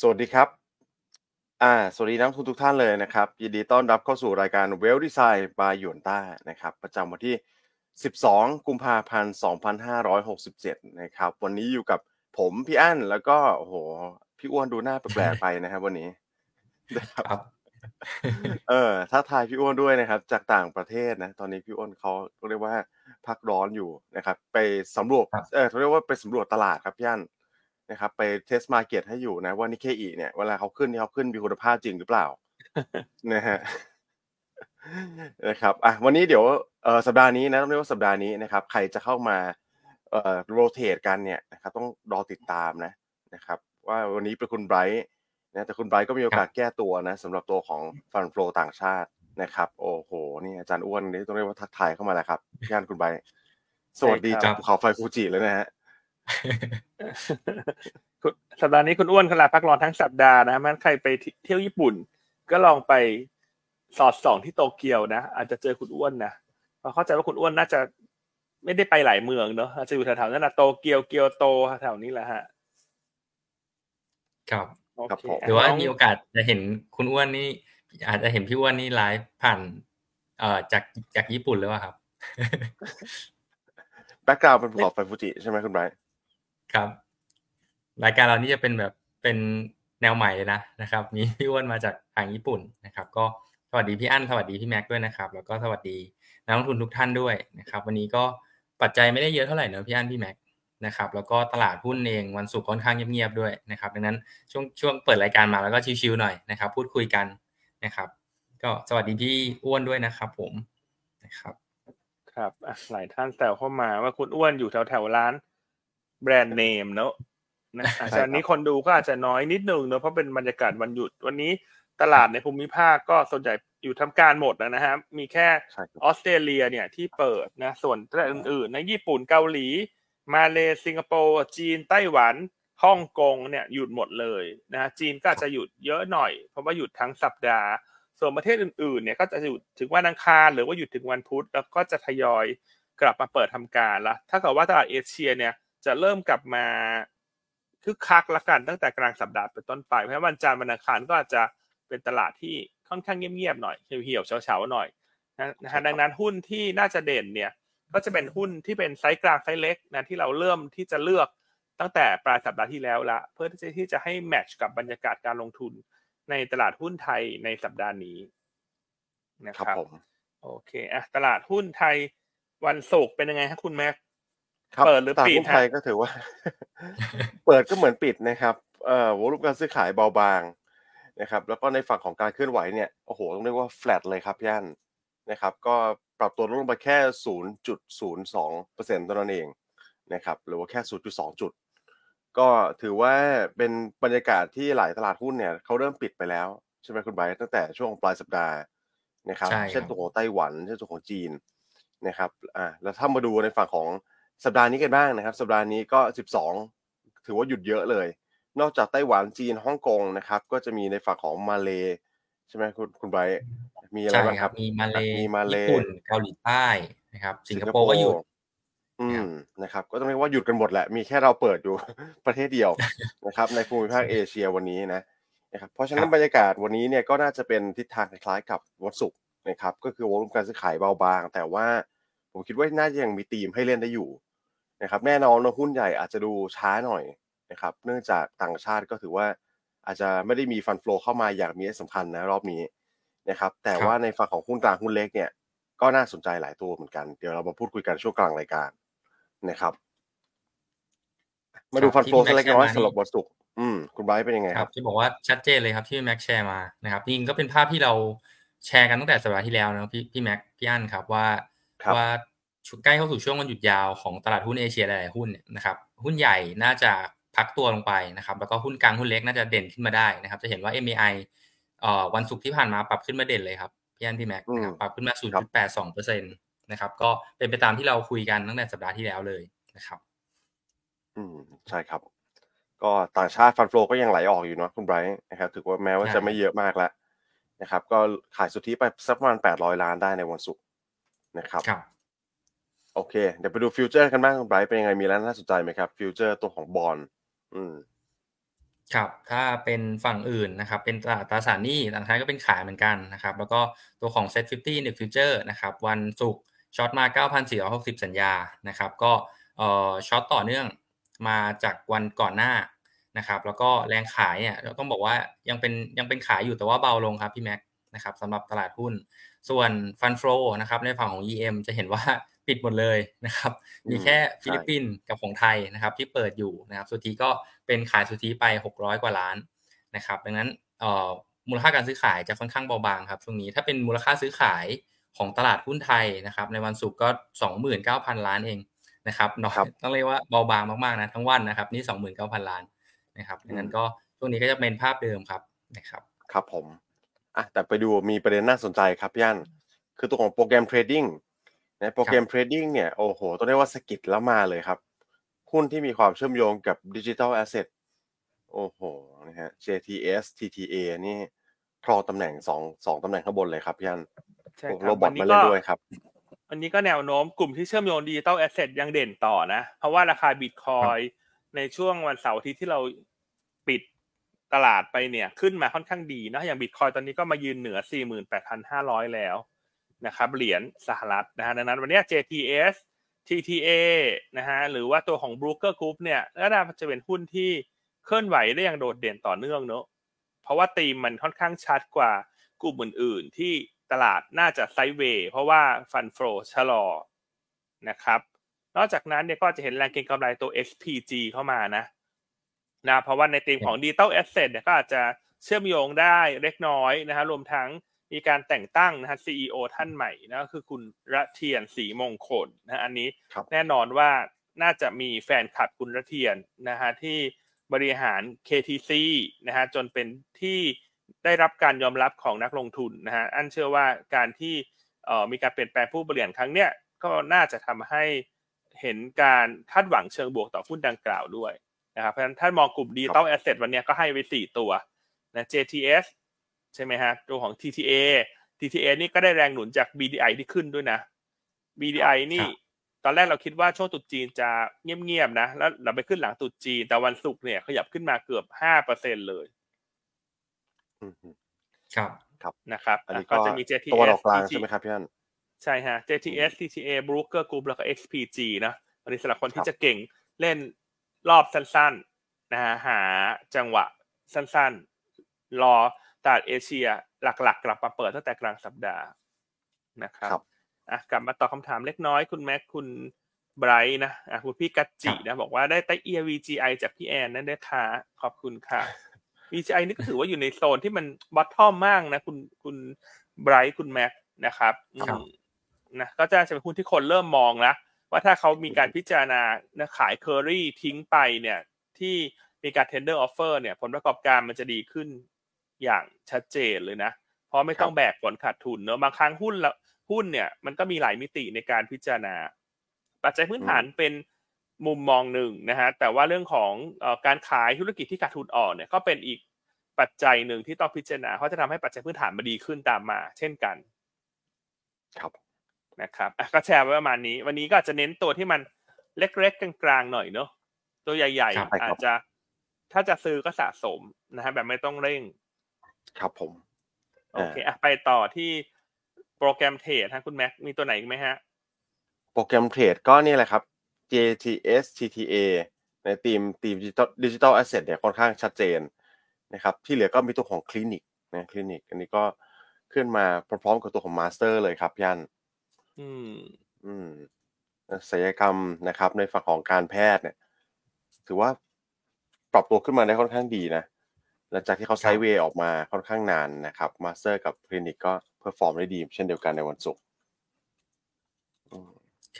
สวัสดีครับ อ่า สวัสดีนักลงทุนทุกท่านเลยนะครับ ยินดีต้อนรับเข้าสู่รายการ Well Design by หยวนต้านะครับ ประจำวันที่ 12 กุมภาพันธ์ 2567 นะครับ วันนี้อยู่กับผมพี่อั้นแล้วก็โอ้โห พี่อ้วนดูหน้าแปลกๆไปนะครับ วันนี้นะครับครับเออท้าทายพี่อ้วนด้วยนะครับ จากต่างประเทศนะ ตอนนี้พี่อ้วนเขาเรียกว่าพักร้อนอยู่นะครับ ไปสำรวจครับเออเขาเรียกว่าไปสำรวจตลาดครับพี่อั้น นะครับไป test market ให้อยู่นะว่านิเคอีเนี่ยเวลาเขาขึ้นที่เขาขึ้นมีคุณภาพจริงหรือเปล่านะฮะนะครับอะวันนี้เดี๋ยวเอ่อสัปดาห์นี้นะต้องเรียกว่าสัปดาห์นี้นะครับ ใครจะเข้ามาเอ่อ rotate กันเนี่ยนะครับต้องรอติดตามนะนะครับ ว่าวันนี้เป็นคุณไบรท์นะแต่คุณไบรท์ก็มีโอกาสแก้ตัวนะสำหรับตัวของ fund flow ต่างชาตินะครับ โอ้โหนี่อาจารย์อ้วนนี่ต้องเรียกว่าทักทายเข้ามาแล้วครับย่านคุณไบรท์สวัสดีใช่จากครับภูเขาไฟฟูจิเลยนะฮะคุณ สัปดาห์นี้คุณอ้วนเขาลาพักร้อนทั้งสัปดาห์นะมันใครไปเที่ยวญี่ปุ่น ก็ลองไปสอดส่องที่โตเกียวนะ อาจจะเจอคุณอ้วนนะเพราะเข้าใจว่าคุณอ้วนน่าจะไม่ได้ไปหลายเมืองเนอะอาจจะอยู่แถวๆนั้นนะโตเกียวเกียวโตแถวนี้แหละฮะ ครับโอครับเคผมหรือว่าน้งมีโอกาสจะเห็นคุณอ้วนนี่ อาจจะเห็นพี่อ้วนนี่ไลฟ์ผ่าน เอ่อจากจากญี่ปุ่นหรือเปล่าครับ background เป็นภูเขาไฟฟูจิใช่ไหมคุณไบรท์ ครับ รายการเรานี่จะเป็นแบบเป็นแนวใหม่เลยนะนะครับ มีพี่อ้วนมาจากทางญี่ปุ่นนะครับ ก็สวัสดีพี่อั้นสวัสดีพี่แม็กด้วยนะครับ แล้วก็สวัสดีนักลงทุนทุกท่านด้วยนะครับ วันนี้ก็ปัจจัยไม่ได้เยอะเท่าไหร่เนอะพี่อั้นพี่แม็กนะครับแล้วก็ตลาดหุ้นเองวันศุกร์ค่อนข้างเงียบๆด้วยนะครับ ดังนั้นช่วงช่วงเปิดรายการมาแล้วก็ chill ๆหน่อยนะครับ พูดคุยกันนะครับ ก็สวัสดีพี่อ้วนด้วยนะครับ ผมนะครับ ครับหลายท่านแซวเข้ามาว่าคุณอ้วนอยู่แถวแถวร้าน แบรนด์เนมเนอะนะอาจจะนี้คนดูก็อาจจะน้อยนิดนึงเนอะเพราะเป็นบรรยากาศวันหยุด วันนี้ตลาดในภูมิภาคก็ส่วนใหญ่อยู่ทำการหมดนะฮะมีแค่ใช่ครับออสเตรเลียเนี่ยที่เปิดนะส่วนประเทศอื่นๆ ในญี่ปุ่นเกาหลี มาเลสิงคโปร์จีนไต้หวันฮ่องกงเนี่ยหยุดหมดเลยนะจีนก็อาจจะหยุดเยอะหน่อย เพราะว่าหยุดทั้งสัปดาห์ ส่วนประเทศอื่นๆเนี่ยก็จะหยุดถึงวันอังคารหรือว่าหยุดถึงวันพุธแล้วก็จะทยอยกลับมาเปิดทำการละถ้าเกิดว่าตลาดเอเชียเนี่ย จะเริ่มกลับมาคึกคักละกันตั้งแต่กลางสัปดาห์เป็นต้นไปเพราะฉะนั้นวันจันทร์วันอังคารก็อาจจะเป็นตลาดที่ค่อนข้างเงียบๆหน่อยเหี่ยวๆเฉาๆหน่อยนะนะฮะดังนั้นหุ้นที่น่าจะเด่นเนี่ยก็จะเป็นหุ้นที่เป็นไซส์กลางไซส์เล็กนะที่เราเริ่มที่จะเลือกตั้งแต่ปลายสัปดาห์ที่แล้วละเพื่อที่จะที่จะให้ match กับบรรยากาศการลงทุนในตลาดหุ้นไทยในสัปดาห์นี้นะคครัรับบผมโอเคอะตลาดหุ้นไทยวันศุกร์เป็นยังไงครับคุณแม็กครับ เปิดหรือตลาดปิดหุ้นไทยฮะก็ถือว่า เปิดก็เหมือนปิดนะครับเอ่อ volume การซื้อขายเบาบางนะครับ แล้วก็ในฝั่งของการเคลื่อนไหวเนี่ยโอ้โหต้องเรียกว่าแฟลตเลยครับพี่อั้นนะครับ ก็ปรับตัวลดลงไปแค่ 0.02เปอร์เซ็นต์เท่านั้นเองนะครับ หรือว่าแค่ 0.2 จุด ก็ถือว่าเป็นบรรยากาศที่หลายตลาดหุ้นเนี่ยเขาเริ่มปิดไปแล้วใช่ไหมคุณไบรท์ตั้งแต่ช่วงปลายสัปดาห์นะครับใช่ครับ เช่นตัวของไต้หวัน เช่นตัวของจีนนะครับ อ่า แล้วถ้ามาดูในฝั่งของ สัปดาห์นี้กันบ้างนะครับ สัปดาห์นี้ก็ 12 ถือว่าหยุดเยอะเลย นอกจากไต้หวันจีนฮ่องกงนะครับ ก็จะมีในฝั่งของมาเลใช่ไหมคุณคุณไบรท์มีอะไรใช่บ้างคครัรับบมีมาเลมีมาเลญี่ปุ่นเกาหลีใต้นะครับ สิงคโปร์ก็หยุดอืครัมบนะครับ ก็ต้องเรียกว่าหยุดกันหมดแหละ มีแค่เราเปิดอยู่ประเทศเดียวนะครับ ในภูมิภาคเอเชียวันนี้นะนะครับ เพราะฉะนั้ครันบบรรยากาศวันนี้เนี่ยก็น่าจะเป็นทิศทางคล้ายๆกับวันศุกร์นะครับ ก็คือวอลุ่มการซื้อขายเบาบาง แต่ว่าผมคิดว่าน่าจะยังมีธีมให้เล่นได้อยู่ นะครับแน่นอนว่าหุ้นใหญ่อาจจะดูช้าหน่อยนะครับเนื่องจากต่างชาติก็ถือว่าอาจจะไม่ได้มีฟันฟลอเข้ามาอย่างมีนัยสำคัญนะรอบนี้นะครับแต่ครับว่าในฝั่งของหุ้นกลางหุ้นเล็กเนี่ยก็น่าสนใจหลายตัวเหมือนกันเดี๋ยวเรามาพูดคุยกันช่วงกลางรายการนะครับ มาดูฟันโฟลที่สักพี่เล็กแม็น้อยแชร์มาสำหรับวันศุกร์อืมคุณไบรท์เป็นยังไงคครัรับบที่บอกว่าชัดเจนเลยครับที่แม็กแชร์มานะครับจริงๆก็เป็นภาพที่เราแชร์กันตั้งแต่สัปดาห์ที่แล้วนะครับพี่พี่แม็กพี่อั้นครับว่าครับว่า ใกล้เข้าสู่ช่วงวันหยุดยาวของตลาดหุ้นเอเชียหลายๆหุ้นเนี่ยนะครับหุ้นใหญ่น่าจะพักตัวลงไปนะครับแล้วก็หุ้นกลางหุ้นเล็กน่าจะเด่นขึ้นมาได้นะครับ จะเห็นว่า MAI เอ่อวันศุกร์ที่ผ่านมาปรับขึ้นมาเด่นเลยครับพี่อันพี่แม็กนะครับปรับขึ้นมา 0.82เปอร์เซ็นต์นะครับ ก็เป็นไปตามที่เราคุยกันตั้งแต่สัปดาห์ที่แล้วเลยนะครับ อืมใช่ครับ ก็ต่างชาติฟันโฟลก็ยังไหลออกอยู่เนาะคุณไบรท์นะครับถือว่าแม้ว่าใช่จะไม่เยอะมากแล้วนะครับ ก็ขายสุทธิไปสักประมาณแปดร้อยล้านได้ในวันศุกร์นะครับครับ โอเค เดี๋ยวไปดู future กันบ้างไบรท์เป็นยังไงมีแล้วน่าสนใจไหมครับ ฟิวเจอร์ตัวของบอลอืมครับ ถ้าเป็นฝั่งอื่นนะครับ เป็นตลาดตราสารหนี้ต่างชาติก็เป็นขายเหมือนกันนะครับ แล้วก็ตัวของ Set 50 Index Future นะครับ วันศุกร์ short มา 9,460 สัญญานะครับ ก็เอ่อ short ต่อเนื่องมาจากวันก่อนหน้านะครับ แล้วก็แรงขายเนี่ยต้องบอกว่ายังเป็นยังเป็นขายอยู่แต่ว่าเบาลงครับพี่แม็กนะครับสำหรับตลาดหุ้น ส่วนฟันโฟนะครับในฝั่งของ EM จะเห็นว่าปิดหมดเลยนะครับ มีแค่ฟิลิปปินส์กับของไทยนะครับ ที่เปิดอยู่นะครับ สุทธิก็เป็นขายสุทธิไป 600 กว่าล้านนะครับ ดังนั้นมูลค่าการซื้อขายจะค่อนข้างเบาบางครับช่วงนี้ถ้าเป็นมูลค่าซื้อขายของตลาดหุ้นไทยนะครับ ในวันศุกร์ก็ 29,000 ล้านเองนะครับน้อยต้องเรียกว่าเบาบางมากๆนะทั้งวันนะครับ นี่ 29,000 ล้านนะครับดังนั้นก็ช่วงนี้ก็จะเป็นภาพเดิมครับนะครับ ครับผม อะแต่ไปดูมีประเด็นน่าสนใจครับย่านคือตัวของ program trading ใน program trading เนี่ยโอ้โหต้องเรียกว่าสกิดแล้วมาเลยครับ หุ้นที่มีความเชื่อมโยงกับ digital asset โอ้โหนะฮะ JTS TTA นี่ครองตำแหน่งสองสองตำแหน่งข้างบนเลยครับย่าน robot มาเล่นด้วยครับอันนี้ก็แนวโน้มกลุ่มที่เชื่อมโยง digital asset ยังเด่นต่อนะ เพราะว่าราคาบิตคอยในช่วงวันเสาร์ที่ที่เราปิด ตลาดไปเนี่ยขึ้นมาค่อนข้างดีนะอย่างบิตคอยตอนนี้ก็มายืนเหนือ 48,500 แล้วนะครับเหรียญสหรัฐนะฮะดังนั้นวันนี้ JTS TTA นะฮะหรือว่าตัวของ Broker Group เนี่ยก็น่าจะเป็นหุ้นที่เคลื่อนไหวได้อย่างโดดเด่นต่อเนื่องเนอะเพราะว่าตีมมันค่อนข้างชัดกว่ากลุ่มอื่นๆ ที่ตลาดน่าจะไซด์เวย์เพราะว่าฟันโฟชะลอนะครับนอกจากนั้นเนี่ยก็จะเห็นแรงเก็งกำไรตัว SPG เข้ามานะ นะเพราะว่าในธีมของ Digital Asset เนี่ยก็อาจจะเชื่อมโยงได้เล็กน้อยนะฮะรวมทั้งมีการแต่งตั้งนะฮะ CEO ท่านใหม่นะก็คือคุณระเทียนศรีมงคลนะอันนี้แน่นอนว่าน่าจะมีแฟนคลับคุณระเทียนนะฮะที่บริหาร KTC นะฮะจนเป็นที่ได้รับการยอมรับของนักลงทุนนะฮะอันเชื่อว่าการที่มีการเปลี่ยนแปลงผู้บริหารครั้งเนี้ยก็น่าจะทำให้เห็นการคาดหวังเชิงบวกต่อหุ้นดังกล่าวด้วย นะครับเพราะฉะนั้นถ้ามองกลุ่ม digital asset วันนี้ก็ให้ไว้สี่ตัวนะ JTS ใช่ไหมฮะตัวของ TTA TTA นี่ก็ได้แรงหนุนจาก BDI ที่ขึ้นด้วยนะ BDI นี่ตอนแรกเราคิดว่าช่วงตรุษจีนจะเงียบๆนะ แล้วเราไปขึ้นหลังตรุษจีน แต่วันศุกร์เนี่ยขยับขึ้นมาเกือบห้าเปอร์เซ็นต์เลยครับครับนะครับอันนี้ก็จะมี JTS ตัวดอกกลางใช่ไหมครับพี่อันใช่ฮะ JTS TTA Broker Group แล้วก็ XPG นะอันนี้สำหรับคนที่จะเก่งเล่น รอบสั้นๆนะฮะหาจังหวะสั้นๆ รอตลาดเอเชียหลักๆ กลับมาเปิดตั้งแต่กลางสัปดาห์นะครับอะกลับมาตอบคาถามเล็กน้อยคุณแม็กคุณไบรท์นะอะคุณพี่กัจจินะ บอกว่าได้ไต้เอีย VGI จากพี่แอนนั่นด้ค่ะขอบคุณค่ะ VGI นี่ก็ถือว่าอยู่ในโซนที่มันบอททอมมากนะ คุณคุณไบรท์คุณแม็กนะครับนะก็จะเป็นหุ้นที่คนเริ่มมองนะว่าถ้าเขามีการพิจารณาขายเคอรี่ทิ้งไปเนี่ยที่มีการ tender offer เนี่ยผลประกอบการมันจะดีขึ้นอย่างชัดเจนเลยนะ เพราะไม่ต้องแบกผลขาดทุนเนอะบางครั้งหุ้นละหุ้นเนี่ยมันก็มีหลายมิติในการพิจารณา ปัจจัยพื้นฐานเป็นมุมมองหนึ่งนะฮะแต่ว่าเรื่องของอการขายธุรกิจที่ขาดทุนอ่อนเนี่ยก็เป็นอีกปัจจัยหนึ่งที่ต้องพิจารณาเพราะจะทำให้ปัจจัยพื้นฐานมาดีขึ้นตามมา เช่นกัน ครับ นะครับก็แชร์ไว้ประมาณนี้ วันนี้ก็อาจจะเน้นตัวที่มันเล็กๆกลางๆหน่อยเนอะตัวใหญ่ ๆ อาจจะ ถ้าจะซื้อก็สะสมนะฮะแบบไม่ต้องเร่ง ครับผม โอเคอะไปต่อที่program trade ฮะคุณแม็กมีตัวไหนอีกไหมฮะ program trade ก็นี่แหละครับ JTS TTA ใน theme theme digital asset เนี่ยค่อนข้างชัดเจนนะครับที่เหลือก็มีตัวของ KLINIQ นะ KLINIQ อันนี้ก็ขึ้นมาพร้อมๆกับตัวของ MASTER เลยครับยัน อืม อืมศัลยกรรมนะครับ ในฝั่งของการแพทย์เนี่ย ถือว่าปรับตัวขึ้นมาได้ค่อนข้างดีนะหลังจากที่เขา sideway ออกมาค่อนข้างนานนะครับ MASTER กับ KLINIQ ก็ perform ได้ดี เช่นเดียวกันในวันศุกร์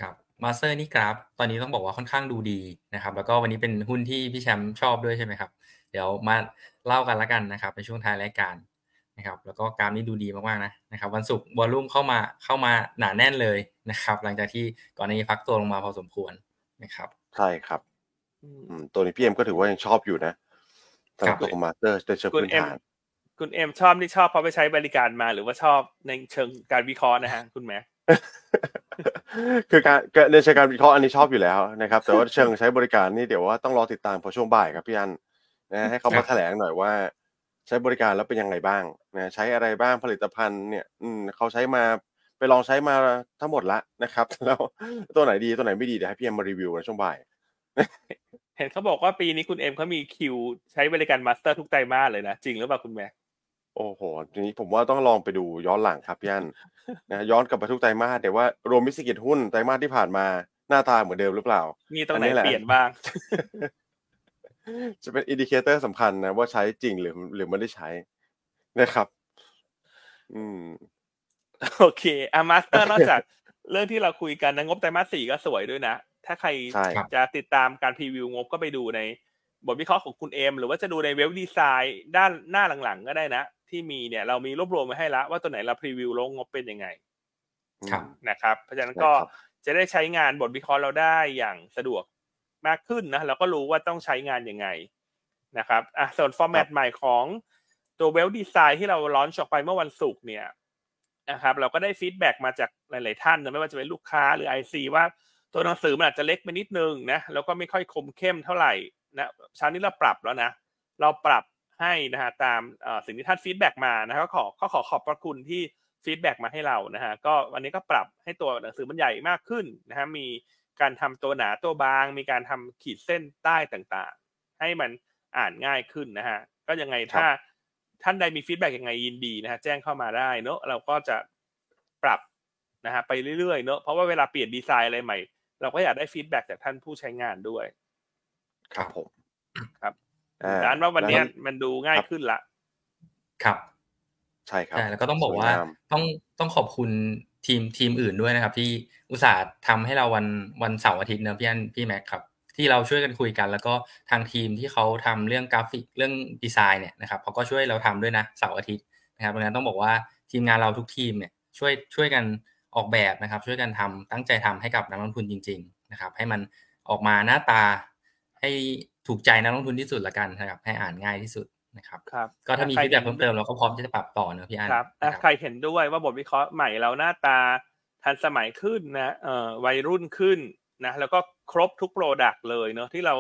ครับ MASTER นี่กราฟ ตอนนี้ต้องบอกว่าค่อนข้างดูดีนะครับ แล้วก็วันนี้เป็นหุ้นที่พี่แชมป์ชอบด้วยใช่ไหมครับ เดี๋ยวมาเล่ากันละกันนะครับในช่วงท้ายรายการ นะครับแล้วก็กราฟนี้ดูดีมากๆนะนะครับวันศุกร์ volume เข้ามาเข้ามาหนาแน่นเลยนะครับหลังจากที่ก่อนหน้านี้พักตัวลงมาพอสมควรนะครับใช่ครับตัวนี้พี่เอ็มก็ถือว่ายังชอบอยู่นะสำหรับตัวของ Master โดยเฉพาะพื้นฐานคุณเอ็มชอบนี่ชอบเพราะไปใช้บริการมาหรือว่าชอบในเชิงการวิเคราะห์นะฮะคุณแม็กคือการในเชิงการวิเคราะห์อันนี้ชอบอยู่แล้วนะครับ แต่ว่าเชิงใช้บริการนี่เดี๋ยวว่าต้องรอติดตามพอช่วงบ่ายครับพี่อันนะให้เขาครัมาแถลงหน่อยว่า ใช้บริการแล้วเป็นยังไงบ้างนะใช้อะไรบ้างผลิตภัณฑ์เนี่ยอืมเขาใช้มาไปลองใช้มาทั้งหมดละนะครับ แล้วตัวไหนดีตัวไหนไม่ดีเดี๋ยวให้พี่เอ็มมารีวิวในช่วงบ่ายเห็นเขาบอกว่าปีนี้คุณเอ็มเขามีคิวใช้บริการ Master ทุกไตรมาสเลยนะ จริงหรือเปล่าคุณแม็กโอ้โหทีนี้ผมว่าต้องลองไปดูย้อนหลังครับพี่อันนะย้อนกลับไปทุกไตรมาสแต่ว่ารวมมิสกิจหุ้นไตรมาสที่ผ่านมาหน้าตาเหมือนเดิมหรือเปล่า มีตรงไหนอันนี้แหละเปลี่ยนบ้าง จะเป็น indicator สำคัญนะว่าใช้จริงหรือหรือไม่ได้ใช้นะครับ อืม โอเคอะ Master นอกจากเรื่องที่เราคุยกันนะงบไตรมาสสี่ก็สวยด้วยนะ ถ้าใครใช่จะติดตามการ preview งบก็ไปดูในบทวิเคราะห์ของคุณเอ็มหรือว่าจะดูใน Wealth Designs ด้านหน้าหลังๆ ก็ได้นะ ที่มีเนี่ยเรามีรวบรวมมาให้แล้วว่าตัวไหนเรา preview ลงงบเป็นยังไงครับนะครับ เพราะฉะนั้นก็นะครับจะได้ใช้งานบทวิเคราะห์เราได้อย่างสะดวก มากขึ้นนะเราก็รู้ว่าต้องใช้งานยังไงนะครับอะส่วน format ใหม่ของตัว Wealth Designs ที่เรา launch ออกไปเมื่อวันศุกร์เนี่ยนะครับเราก็ได้ feedback มาจากหลาย ๆ ท่านนะไม่ว่าจะเป็นลูกค้าหรือ IC ว่าตัวหนังสือมันอาจจะเล็กไปนิดนึงนะแล้วก็ไม่ค่อยคมเข้มเท่าไหร่นะเช้านี้เราปรับแล้วนะ เราปรับให้นะฮะตามเอ่อสิ่งที่ท่าน feedback มานะก็ขอก็ขอขอบพระคุณที่ feedback มาให้เรานะฮะก็วันนี้ก็ปรับให้ตัวหนังสือมันใหญ่มากขึ้นนะฮะมี การทำตัวหนาตัวบาง มีการทำขีดเส้นใต้ต่างๆ ให้มันอ่านง่ายขึ้นนะฮะ ก็ยังไงถ้าท่านใดมี feedback ยังไงยินดีนะฮะแจ้งเข้ามาได้เนอะเราก็จะปรับนะฮะไปเรื่อยๆเนอะเพราะว่าเวลาเปลี่ยนดีไซน์อะไรใหม่ เราก็อยากได้ feedback จากท่านผู้ใช้งานด้วย ครับผมครับอ่าดังนั้นว่าวันเนี้ยแล้วมันดูง่ายขึ้นละ ครับ ใช่ครับใช่แล้วก็ต้องบอกว่าสยงมต้องต้องขอบคุณทีมทีมอื่นด้วยนะครับ ที่ อุตส่าห์ทำให้เราวันวันเสาร์อาทิตย์เนอะพี่อันพี่แม็กครับ ที่เราช่วยกันคุยกัน แล้วก็ทางทีมที่เขาทำเรื่องกราฟิกเรื่องดีไซน์เนี่ยนะครับเขาก็ช่วยเราทำด้วยนะเสาร์อาทิตย์นะครับดังนั้นต้องบอกว่าทีมงานเราทุกทีมเนี่ยช่วยช่วยกันออกแบบนะครับ ช่วยกันทำตั้งใจทำให้กับนักลงทุนจริง ๆ นะครับ ให้มันออกมาหน้าตาให้ถูกใจนักลงทุนที่สุดละกันนะครับ ให้อ่านง่ายที่สุดนะครับครับก็ถ้ามีใครฟีดแบ็กห็นเพิ่มเติมเราก็พร้อมที่จะปรับต่อเนอะพี่อันครับนะอะใครเห็นด้วยว่าบทวิเคราะห์ใหม่เราหน้าตา ทันสมัยขึ้นนะเอ่อวัยรุ่นขึ้นนะแล้วก็ครบทุก product เลยเนาะที่เรา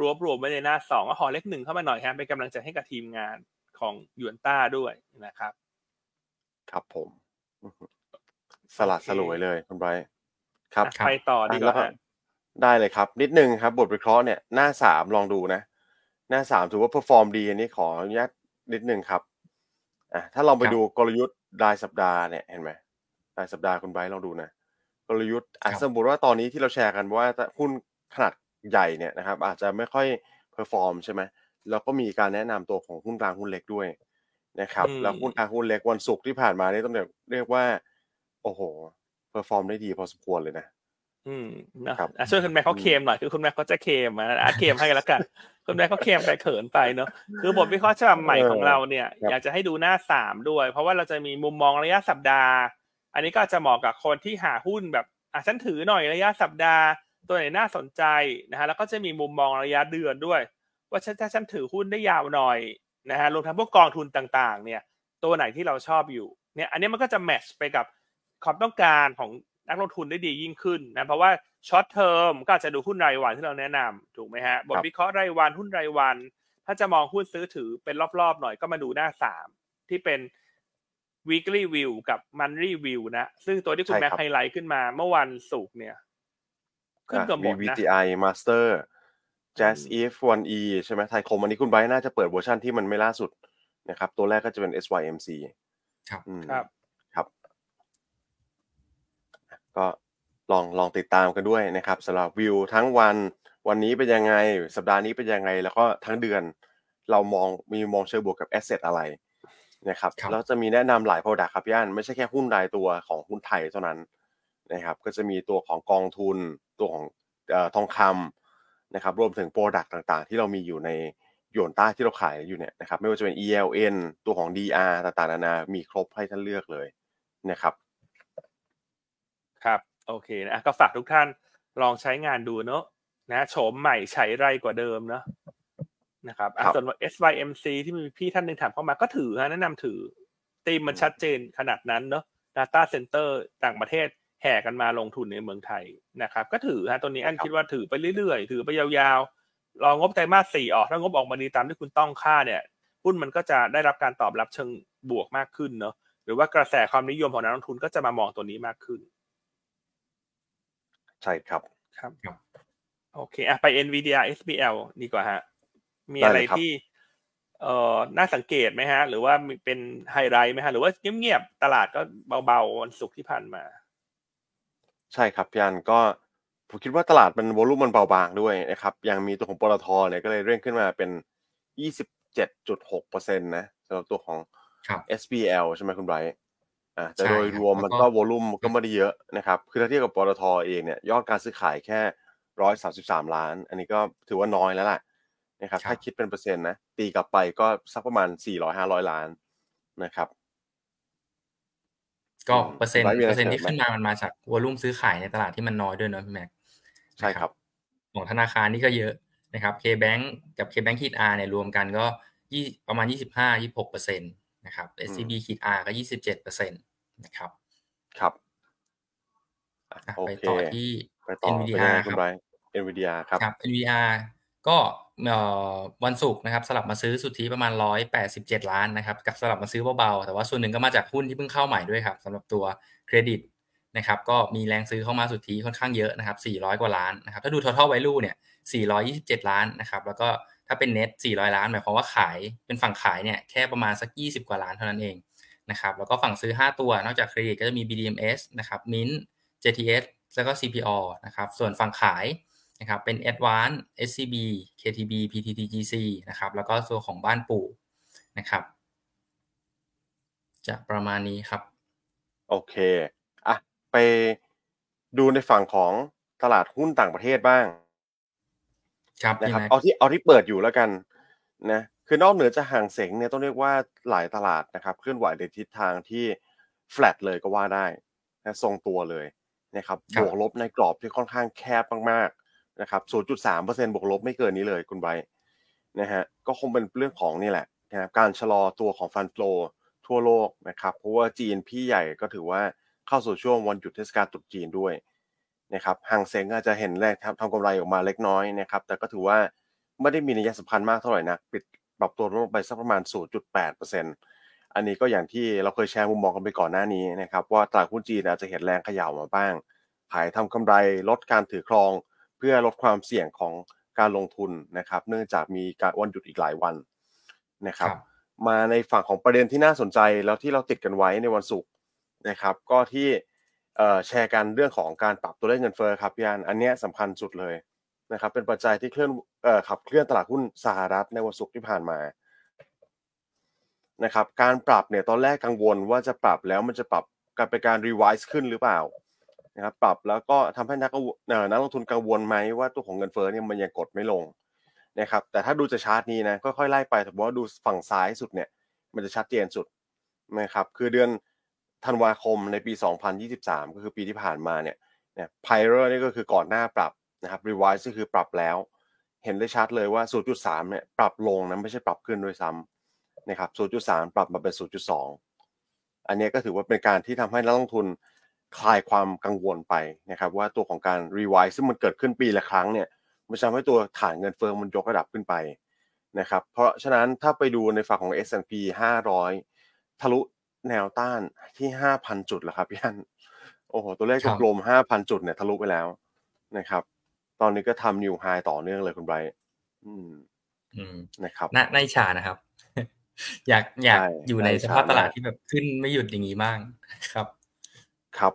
รวบรวมไว้ในหน้าสองก็ขอเลขหนึ่งเข้ามาหน่อยฮะเป็นกำลังใจให้กับทีมงานของหยวนต้าด้วยนะครับ ครับผมอื้อหือสลัดสลวยเลยคุณไบรท์ครับอะไปต่อดีกแล้วว่าก็ฮะได้เลยครับ นิดนึงครับ บทวิเคราะห์เนี่ยหน้าสามลองดูนะ หน้าสามถือว่า perform ดีอันนี้ขออนุญาตนิดนึงครับอะถ้าลองไปครับดูกลยุทธ์รายสัปดาห์เนี่ยเห็นไหม รายสัปดาห์คุณไบรท์ลองดูนะกลยุทธ์อะครับสมมติว่าตอนนี้ที่เราแชร์กันว่าหุ้นขนาดใหญ่เนี่ยนะครับ อาจจะไม่ค่อย perform ใช่ไหมแล้วก็มีการแนะนำตัวของหุ้นกลางหุ้นเล็กด้วยนะครับอืมแล้วหุ้นกลางหุ้นเล็กวันศุกร์ที่ผ่านมานี่ต้องเรียกว่า โอ้โห perform ได้ดีพอสมควรเลยนะอืมนะครับอะช่วยคุณแม่เขาเคลมหน่อยคือคุณแม่เขาจะเคลมอะอาร์ตเคลมให้กันแล้วกันคุณแม่เขาเคลมไปเขินไปเนาะคือบทวิเคราะห์ฉบับใหม่ของเราเนี่ยครับอยากจะให้ดูหน้าสามด้วย เพราะว่าเราจะมีมุมมองระยะสัปดาห์ อันนี้ก็จะเหมาะกับคนที่หาหุ้นแบบอะฉันถือหน่อยระยะสัปดาห์ ตัวไหนน่าสนใจนะฮะแล้วก็จะมีมุมมองระยะเดือนด้วย ว่าฉันถ้าฉันถือหุ้นได้ยาวหน่อยนะฮะรวมทั้งพวกกองทุนต่างๆ เนี่ย ตัวไหนที่เราชอบอยู่เนี่ยอันนี้มันก็จะแมทช์ไปกับความต้องการของนักลงทุนได้ดียิ่งขึ้นนะเพราะว่าช็อตเทอมก็อาจจะดูหุ้นรายวันที่เราแนะนำถูกไหมฮะบทวิเคราะห์รายวันหุ้นรายวัน ถ้าจะมองหุ้นซื้อถือเป็นรอบๆหน่อยก็มาดูหน้าสามที่เป็น weekly view กับ monthly view นะ ซึ่งตัวที่คุณใช่แม็กครับไฮไลท์ขึ้นมาเมื่อวันศุกร์เนี่ย ขึ้นอะเกับหมมีดนะ VTI Master Jazz if 1E ใช่ไหมไทยคมอันนี้คุณไบรท์น่าจะเปิดเวอร์ชันที่มันไม่ล่าสุดนะครับ ตัวแรกก็จะเป็น SYMC ครับอืมครับครับ ก็ลองลองติดตามกันด้วยนะครับสำหรับวิวทั้งวันวันนี้เป็นยังไง สัปดาห์นี้เป็นยังไง แล้วก็ทั้งเดือน เรามองมีมองเชิงบวกกับแอสเซทอะไร นะครับครับแล้วจะมีแนะนำหลาย Product ครับย่านไม่ใช่แค่หุ้นรายตัวของหุ้นไทยเท่านั้นนะครับ ก็จะมีตัวของกองทุนตัวของเอ่อทองคำนะครับ รวมถึง Product ต่างๆ ที่เรามีอยู่ในหยวนต้าที่เราขายอยู่เนี่ยนะครับ ไม่ว่าจะเป็น ELN ตัวของ DR ต่างๆนานามีครบให้ท่านเลือกเลยนะครับ ครับโอเคนะก็ฝากทุกท่านลองใช้งานดูเนอะนะโฉมใหม่ใช้ไรกว่าเดิมเนอะ นะครับอะครับส่วน SYMC ที่มีพี่ท่านหนึ่งถามเข้ามาก็ถือฮะแนะนำถือตีมมันชัดเจนขนาดนั้นเนอะ Data Center ต่างประเทศแห่กันมาลงทุนในเมืองไทยนะครับ ก็ถือฮะตัวนี้อันคิดว่าถือไปเรื่อยๆ ถือไปยาวๆ รองบไตรมาสสี่ออก ถ้างบออกมาดีตามที่คุณต้องค่าเนี่ยหุ้นมันก็จะได้รับการตอบรับเชิงบวกมากขึ้นเนอะหรือว่ากระแสความนิยมของนักลงทุนก็จะมามองตัวนี้มากขึ้น ใช่ครับครับครับโอเคอะไป NVIDIA SBL ดีกว่าฮะ มีอะไรได้เลยครับที่เอ่อน่าสังเกตไหมฮะ หรือว่ามีเป็นไฮไลท์ไหมฮะ หรือว่าเงียบๆตลาดก็เบาๆวันศุกร์ที่ผ่านมา ใช่ครับพี่อันก็ผมคิดว่าตลาดมันโวลุ่มมันเบาบางด้วยนะครับ ยังมีตัวของปตทเนี่ยก็เลยเร่งขึ้นมาเป็น27.6%นะสำหรับตัวของครับ SBL ใช่ไหมคุณไบรท์อ่าแต่ใช่โดยครับรวมมันแล้วก็ก็โวลุ่มก็ไม่ได้เยอะนะครับ คือถ้าเทียบกับปตทเองเนี่ยยอดการซื้อขายแค่133ล้าน อันนี้ก็ถือว่าน้อยแล้วล่ะ นะครับครับถ้าคิดเป็นเปอร์เซ็นต์นะตีกลับไปก็สักประมาณ 400-500 ล้านนะครับ ก็อืมเปอร์เซ็นต์ไว้มีอะไรเปอร์เซ็นต์ที่เสริมไหมขึ้นมามันมาจาก volume ซื้อขายในตลาดที่มันน้อยด้วยเนอะพี่แม็กใช่ครับของธนาคารนี่ก็เยอะนะครับ KBANK กับ KBANK ขีด R เนี่ยรวมกันก็ยี่ประมาณ 25 26เปอร์เซ็นต์นะครับ SCB ขีด R ก็27เปอร์เซ็นต์นะครับครับอะอะโอเคไปต่อที่ไปต่อเป็น NVDR ยังไงคุคณรับไบรท์ NVDR ครับครับ NVDR ก็เอ่อ วันศุกร์นะครับสลับมาซื้อสุทธิประมาณ 187 ล้านนะครับกับสลับมาซื้อเบาๆแต่ว่าส่วนหนึ่งก็มาจากหุ้นที่เพิ่งเข้าใหม่ด้วยครับสำหรับตัวเครดิตนะครับก็มีแรงซื้อเข้ามาสุทธิค่อนข้างเยอะนะครับ 400 กว่าล้านนะครับถ้าดู total value เนี่ย 427 ล้านนะครับแล้วก็ถ้าเป็น net 400 ล้านหมายความว่าขายเป็นฝั่งขายเนี่ยแค่ประมาณสัก 20 กว่าล้านเท่านั้นเองนะครับแล้วก็ฝั่งซื้อ 5 ตัวนอกจากเครดิตก็จะมี BDMs นะครับ Mint JTS แล้วก็ CPO นะครับส่วนฝั่งขาย นะครับเป็น Advance SCB KTB PTTGC นะครับแล้วก็ตัวของบ้านปู่นะครับจะประมาณนี้ครับ โอเคอะไปดูในฝั่งของตลาดหุ้นต่างประเทศบ้าง ครับนะพี่ครับแม็กเอาที่เอาที่เปิดอยู่แล้วกันนะคือนอกเหนือจากห่างเสงเนี่ยต้องเรียกว่าหลายตลาดนะครับเคลื่อนไหวในทิศทางที่ flat เลยก็ว่าได้นะทรงตัวเลยนะครับบวกลบในกรอบที่ค่อนข้างแคบมากๆ นะครับ0.3%บวกลบไม่เกินนี้เลยคุณไบนะฮะก็คงเป็นเรื่องของนี่แหละนะครับการชะลอตัวของฟันโฟลทั่วโลกนะครับเพราะว่าจีนพี่ใหญ่ก็ถือว่าเข้าสู่ช่วงวันหยุดเทศกาลตรุษจีนด้วยนะครับห่างเซงอาจจะเห็นแรกทำกำไรออกมาเล็กน้อยนะครับแต่ก็ถือว่าไม่ได้มีนัยสำคัญมากเท่าไหร่นักปิดปรับตัวลงไปสักประมาณ 0.8%อันนี้ก็อย่างที่เราเคยแชร์มุมมองกันไปก่อนหน้านี้นะครับว่าตลาดหุ้นจีนอาจจะเห็นแรงเขย่ามาบ้าง ขายทำกำไรลดการถือครอง เพื่อลดความเสี่ยงของการลงทุนนะครับ เนื่องจากมีการวันหยุดอีกหลายวันนะครับ มาในฝั่งของประเด็นที่น่าสนใจแล้วที่เราติดกันไว้ในวันศุกร์นะครับ ก็ที่เอ่อแชร์กันเรื่องของการปรับตัวเลขเงินเฟ้อครับพี่อันอันเนี้ยสำคัญสุดเลยนะครับ เป็นปัจจัยที่เคลื่อนเอ่อขับเคลื่อนตลาดหุ้นสหรัฐในวันศุกร์ที่ผ่านมานะครับ การปรับเนี่ยตอนแรกกังวลว่าจะปรับแล้วมันจะปรับการเป็นการ revise ขึ้นหรือเปล่า นะครับปรับแล้วก็ทำให้นักกังวลเอ่อนักลงทุนกังวลไหมว่าตัวของเงินเฟ้อเนี่ยมันยังกดไม่ลงนะครับแต่ถ้าดูจากชาร์ตนี้นะค่อยๆไล่ไปแต่ว่าดูฝั่งซ้ายสุดเนี่ยมันจะชัดเจนสุดนะครับคือเดือนธันวาคมในปี 2023 ก็คือปีที่ผ่านมาเนี่ยเนี่ย prior นี่ก็คือก่อนหน้าปรับนะครับ revise ก็คือปรับแล้ว เห็นได้ชัดเลยว่า 0.3 เนี่ยปรับลงนะไม่ใช่ปรับขึ้นด้วยซ้ำนะครับ 0.3 ปรับมาเป็น 0.2 อันนี้ก็ถือว่าเป็นการที่ทำให้นักลงทุน คลายความกังวลไปนะครับว่าตัวของการรีไวซ์ซึ่งมันเกิดขึ้นปีละครั้งเนี่ยมันทำให้ตัวฐานเงินเฟ้อมันยกระดับขึ้นไปนะครับเพราะฉะนั้นถ้าไปดูในฝั่งของ S&P 500 ทะลุแนวต้านที่ 5,000 จุดแล้วครับพี่อันโอ้โห ตัวเลขครับกลมๆ5,000 จุดเนี่ยทะลุไปแล้วนะครับ ตอนนี้ก็ทำนิวไฮต่อเนื่องเลยคุณไบรท์อืมอืมนะครับน่าน่าอิจฉานะครับ อยากอยากใช่อยู่ในน่าอิจสฉาภาพตลาดมากที่แบบขึ้นไม่หยุดอย่างนี้บ้างครับ ครับ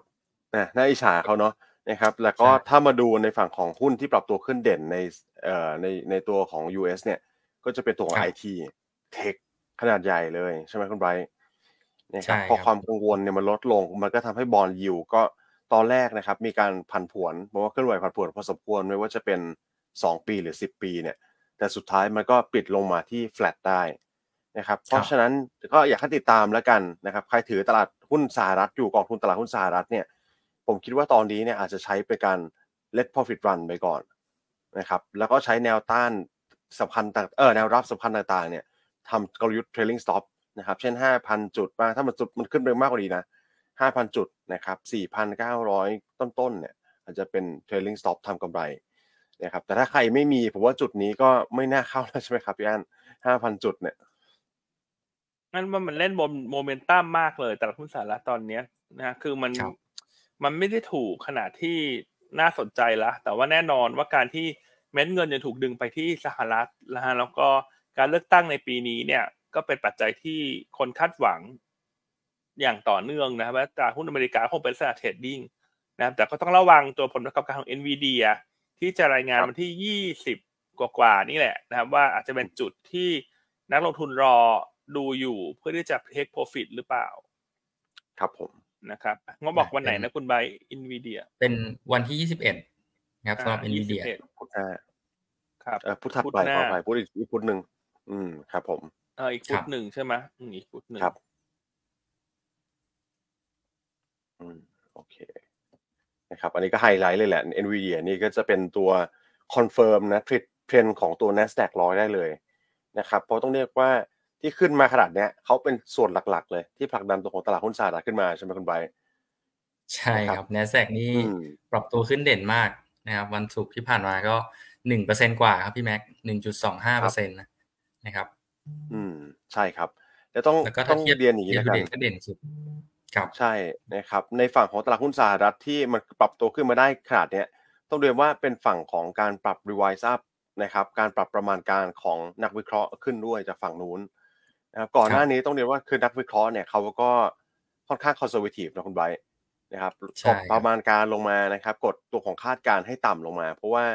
นะน่าอิจฉาเขาเนาะนะครับแล้วก็ใช่ถ้ามาดูในฝั่งของหุ้นที่ปรับตัวขึ้นเด่นในเอ่อในในตัวของ US เนี่ย ก็จะเป็นตัวของครับ IT Tech ขนาดใหญ่เลยใช่ไหมคุณไบรท์นะครับใช่พอครับความกังวลเนี่ยมันลดลง มันก็ทำให้บอลยิวก็ตอนแรกนะครับ มีการผันผวนเพราะว่าเคลื่อนไหวผันผวนพอสมควรไม่ว่าจะเป็น 2 ปีหรือ 10 ปีเนี่ย แต่สุดท้ายมันก็ปิดลงมาที่ flat ได้ นะครับ เพราะฉะนั้นก็อยากให้ติดตามแล้วกันนะครับ ใครถือตลาดหุ้นสหรัฐอยู่กองทุนตลาดหุ้นสหรัฐเนี่ย ผมคิดว่าตอนนี้เนี่ยอาจจะใช้เป็นการ let profit run ไปก่อนนะครับ แล้วก็ใช้แนวต้านสำคัญต่างเออแนวรับสำคัญต่างๆ เนี่ยทำกลยุทธ์ trailing stop นะครับ เช่น 5,000 จุดบ้างถ้ามันจุดมันขึ้นไปมากกว่านี้นะ 5,000 จุดนะครับ4,900 ต้นๆเนี่ยอาจจะเป็น trailing stop ทำกำไรนะครับแต่ถ้าใครไม่มีผมว่าจุดนี้ก็ไม่น่าเข้าแล้วใช่ไหมครับพี่อันห้าพันจุดเนี่ย งั้นว่ามันเล่นบนโมเมนตัมมากเลยตลาดหุ้นสหรัฐตอนเนี้ยนะคือมันครับมันไม่ได้ถูกขนาดที่น่าสนใจละแต่ว่าแน่นอนว่าการที่เม็ดเงินจะถูกดึงไปที่สหรัฐนะฮะแล้วก็การเลือกตั้งในปีนี้เนี่ย ก็เป็นปัจจัยที่คนคาดหวังอย่างต่อเนื่องนะครับว่าตลาดหุ้นอเมริกาคงเป็นสถานเทรดดิ้งนะครับแต่ก็ต้องระวังตัวผลประกอบการของ NVIDIA ที่จะรายงานครับวันที่ 20 กว่าๆนี่แหละนะครับ ว่าอาจจะเป็นจุดที่นักลงทุนรอ ดูอยู่เพื่อที่จะ take profit หรือเปล่า ครับผมนะครับงบบอกวันไหนเป็นนะคุณไบอินวีเดียเป็นวันที่ยี่สิบเอ็ดนะครับสำหรับ NVIDIA พุธหน้าครับเออพุธถัดพุธไปหน้าขอไปพุธอีกอีกพุธหนึ่งอืมครับ ผมเอออีกฟุครับหนึ่งใช่ไหมอืมอีกฟุตหนึ่งครับ อืมโอเคนะครับ อันนี้ก็ไฮไลท์เลยแหละ NVIDIA นี่ก็จะเป็นตัว confirm นะเทรดเทรนด์ของตัว NASDAQ ร้อยได้เลยนะครับ เพราะต้องเรียกว่า ที่ขึ้นมาขนาดเนี้ยเขาเป็นส่วนหลัก ๆ เลยที่ผลักดันตัวของตลาดหุ้นสหรัฐขึ้นมาใช่ไหมคุณไบร์ทใช่ครับ NASDAQ นี่อืมปรับตัวขึ้นเด่นมากนะครับวันศุกร์ที่ผ่านมาก็หนึ่งเปอร์เซ็นกว่าครับพี่แม็กหนึ่งจุดสองห้าเปอร์เซ็นต์นะครับ อืมใช่ครับแล้วต้องแล้วก็ต้ถ้าองเทียบเรียนอย่างนี้เทียบนะครัเด่นบก็เด่นสุดครับใช่นะครับ ในฝั่งของตลาดหุ้นสหรัฐที่มันปรับตัวขึ้นมาได้ขนาดเนี้ยต้องเรียนว่าเป็นฝั่งของการปรับ revise up นะครับ การปรับประมาณการของนักวิเคราะห์ขึ้นด้วยจากฝั่งนู้น นะครับก่อนหน้านี้ต้องเรียนว่าคือนักวิเคราะห์เนี่ยเขาก็ค่อนข้าง conservative นะคุณไบร์ทนะครับใช่กดประมาณการลงมานะครับ กดตัวของคาดการณ์ให้ต่ำลงมา เพราะว่า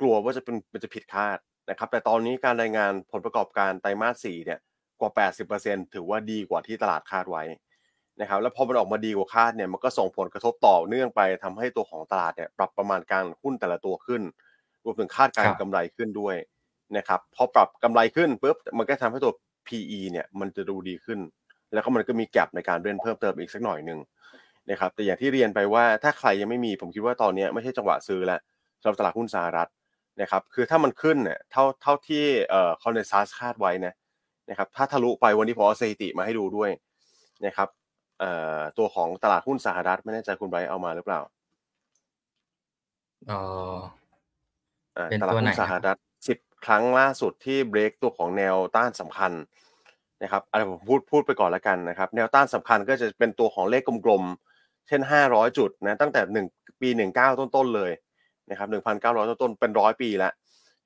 กลัวว่าจะเป็นมันจะผิดคาดนะครับ แต่ตอนนี้การรายงานผลประกอบการไตรมาสสี่เนี่ยกว่า 80%ถือว่าดีกว่าที่ตลาดคาดไว้นะครับ แล้วพอมันออกมาดีกว่าคาดเนี่ยมันก็ส่งผลกระทบต่อเนื่องไปทำให้ตัวของตลาดเนี่ยปรับประมาณการหุ้นแต่ละตัวขึ้น รวมถึงคาดการครัณ์บกำไรขึ้นด้วยนะครับพอปรับกำไรขึ้นปุ๊บมันก็ทำให้ตัว PE เนี่ยมันจะดูดีขึ้น แล้วก็มันก็มี gap ในการเล่นเพิ่มเติมอีกสักหน่อยหนึ่งนะครับแต่อย่างที่เรียนไปว่าถ้าใครยังไม่มีผมคิดว่าตอนเนี้ยไม่ใช่จังหวะซื้อแล้วสำหรับตลาดหุ้นสหรัฐนะครับคือถ้ามันขึ้นเนี่ยเท่าเท่าที่เอ่อ consensus คาดไว้นะนะครับถ้าทะลุไปวันนี้ผมเอาสถิติมาให้ดูด้วยนะครับเอ่อตัวของตลาดหุ้นสหรัฐไม่แน่ใจคุณไบร์ทเอามาหรือเปล่าเอ่ออ่าเป็นตลาดตัวไหนหุ้นสหรัฐสิบ ครั้งล่าสุดที่เบรกตัวของแนวต้านสำคัญนะครับอะไรผมพูดพูดไปก่อนแล้วกันนะครับ แนวต้านสำคัญก็จะเป็นตัวของเลขกลมๆ เช่น 500 จุดนะตั้งแต่หนึ่งปี 19 ต้นๆ เลยนะครับ1,900 ต้นๆ เป็นร้อยปีแล้ว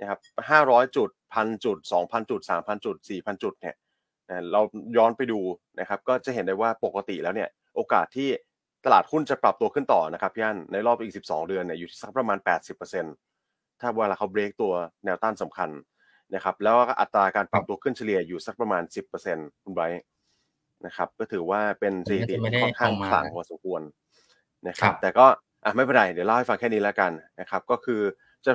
นะครับ500 จุดพันจุด 2,000 จุด 3,000 จุด 4,000 จุดเนี่ยนะเราย้อนไปดูนะครับก็จะเห็นได้ว่าปกติแล้วเนี่ยโอกาสที่ตลาดหุ้นจะปรับตัวขึ้นต่อนะครับพี่อันในรอบอีก 12 เดือนเนี่ยอยู่ที่สักประมาณ 80% ถ้าเวลาเขาเบรกตัวแนวต้านสำคัญนะครับ แล้วก็อัตราการปรับตัวขึ้นเฉลี่ยอยู่สักประมาณ 10%คุณไบร์ทนะครับ ก็ถือว่าเป็นสถิติผมก็จะไม่ได้ที่ค่อนข้างเอามาขลังพอสมควรนะคครัรับบแต่ก็อะไม่เป็นไรเดี๋ยวเล่าให้ฟังแค่นี้แล้วกันนะครับ ก็คือจะ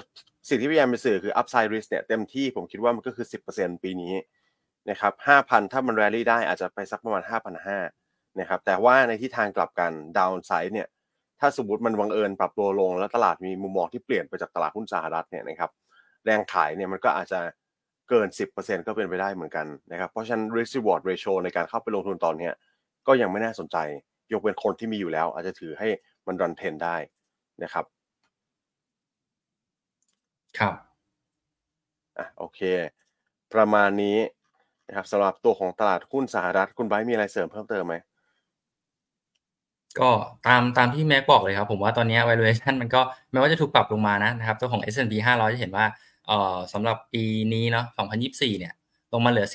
สิ่งที่พยายามไปสื่อคือ upside risk เนี่ยเต็มที่ผมคิดว่ามันก็คือ 10%ปีนี้นะครับ5,000 ถ้ามัน rally ได้อาจจะไปสักประมาณ 5,500นะครับ แต่ว่าในที่ทางกลับกัน downside เนี่ย ถ้าสมมติมันบังเอิญปรับตัวลง แล้วตลาดมีมุมมองที่เปลี่ยนไปจากตลาดหุ้นสหรัฐเนี่ยนะครับแรงขายเนี่ยมันก็อาจจะเกิน 10%ก็เป็นไปได้เหมือนกันนะครับเพราะฉะนั้น risk reward ratio ในการเข้าไปลงทุนตอนเนี้ยก็ยังไม่น่าสนใจ ยกเว้นคนที่มีอยู่แล้ว อาจจะถือให้มัน run trend ได้นะครับ ครับอะโอเค ประมาณนี้นะครับสำหรับตัวของตลาดหุ้นสหรัฐคุณไบร์ทมีอะไรเสริมเพิ่มเติมไหม ก็ตามตามที่แม็กบอกเลยครับ ผมว่าตอนนี้ valuation มันก็แม้ว่าจะถูกปรับลงมานะนะครับตัวของ S&P 500 จะเห็นว่าเอ่อสำหรับปีนี้เนาะ2024 เนี่ย ลงมาเหลือ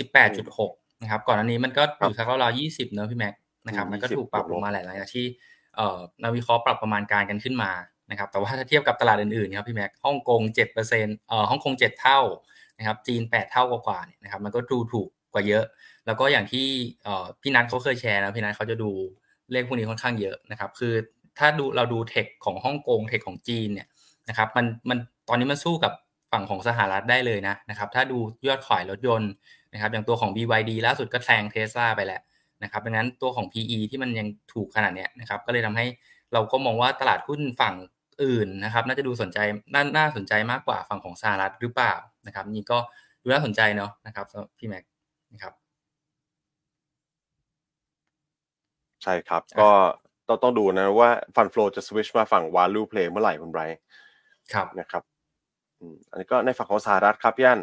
18.6 นะครับ ก่อนอันนี้มันก็อยู่สักราวๆ20 เนอะพี่แม็กนะครับมันก็ถูกปรับลงมาหลายๆอย่างที่เอ่อนักวิเคราะห์ปรับประมาณการกันขึ้นมานะครับแต่ว่าถ้าเทียบกับตลาดอื่นๆครับพี่แม็กฮ่องกง7%เอ่อฮ่องกง 7 เท่านะครับจีน 8 เท่ากว่าๆเนี่ยนะครับมันก็ดูถูกกว่าเยอะ แล้วก็อย่างที่เอ่อพี่นัทเขาเคยแชร์นะพี่นัทเขาจะดู เลขพวกนี้ค่อนข้างเยอะนะครับ คือถ้าดูเราดูเทคของฮ่องกงเทคของจีนเนี่ยนะครับมันมันตอนนี้มันสู้กับฝั่งของสหรัฐได้เลยนะนะครับ ถ้าดูยอดขายรถยนต์นะครับ อย่างตัวของ BYD ล่าสุดก็แซงเทสลาไปแล้วนะครับดังนั้นตัวของ PE ที่มันยังถูกขนาดเนี้ยนะครับ ก็เลยทำให้เราก็มองว่าตลาดหุ้นฝั่งอื่นนะครับ น่าจะดูสนใจน่าน่าสนใจมากกว่าฝั่งของสหรัฐหรือเปล่านะครับ นี่ก็ดูน่าสนใจเนาะนะครับสำหรับพี่แม็กนะครับ ใช่ครับอะก็ต้องต้องดูนะว่าฟันฟลอจะสวิชมาฝั่ง value play เมื่อไหร่คุณไบรท์ครับนะครับอืมอันนี้ก็ในฝั่งของสหรัฐครับพี่อัน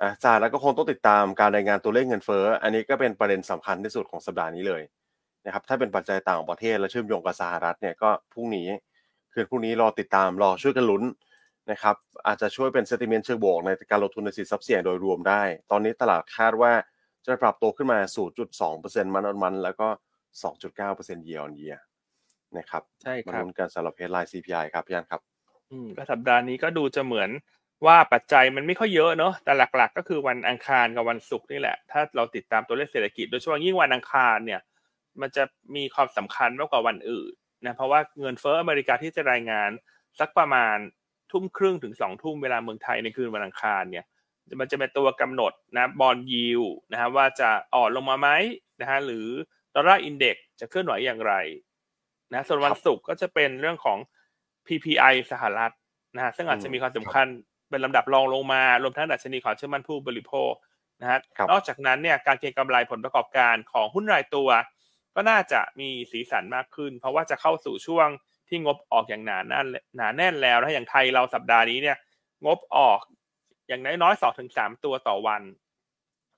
อ่าสหรัฐก็คงต้องติดตามการรายงานตัวเลขเงินเฟ้อ อันนี้ก็เป็นประเด็นสำคัญที่สุดของสัปดาห์นี้เลยนะครับ ถ้าเป็นปัจจัยต่างประเทศและเชื่อมโยงกับสหรัฐเนี่ยก็พรุ่งนี้คืนพรุ่งนี้รอติดตามรอช่วยกันลุ้นนะครับอาจจะช่วยเป็นเซติมเมนต์เชิงบวกในการลงทุนในสินทรัพย์เสี่ยงโดยรวมได้ ตอนนี้ตลาดคาดว่าจะปรับตัวขึ้นมา 0.2%มันมัน แล้วก็ 2.9% year on year นะครับใช่มาครับลุ้นกันสำหรับ headline CPI ครับพี่อันครับ อืมก็สัปดาห์นี้ก็ดูจะเหมือนว่าปัจจัยมันไม่ค่อยเยอะเนอะแต่หลัก ๆ ก็คือวันอังคารกับวันศุกร์นี่แหละ ถ้าเราติดตามตัวเลขเศรษฐกิจ โดยเฉพาะยิ่งวันอังคารเนี่ย มันจะมีความสำคัญมากกว่าวันอื่นนะเพราะว่าเงินเฟ้ออเมริกาที่จะรายงานสักประมาณทุ่มครึ่งถึงสองทุ่มเวลาเมืองไทยในคืนวันอังคารเนี่ยมันจะเป็นตัวกำหนดนะบอลยิวนะฮะว่าจะอ่อนลงมาไหมนะฮะหรือ ดอลลาร์อินเด็กจะเคลื่อนไหวอย่างไรนะส่วนวันศุกร์ก็จะเป็นเรื่องของ PPI สหรัฐนะฮะซึ่งอาจจะมีความสำคัญเป็นลำดับรองลงมารวมทั้งดัชนีความเชื่อมั่นผู้บริโภคนะฮะครับนอกจากนั้นเนี่ยการเก็งกำไรผลประกอบการของหุ้นรายตัว ก็น่าจะมีสีสันมากขึ้น เพราะว่าจะเข้าสู่ช่วงที่งบออกอย่างหนาแน่นหนาแน่นแล้วนะอย่างไทยเราสัปดาห์นี้เนี่ย งบออกอย่างน้อยๆสองถึงสามตัวต่อวัน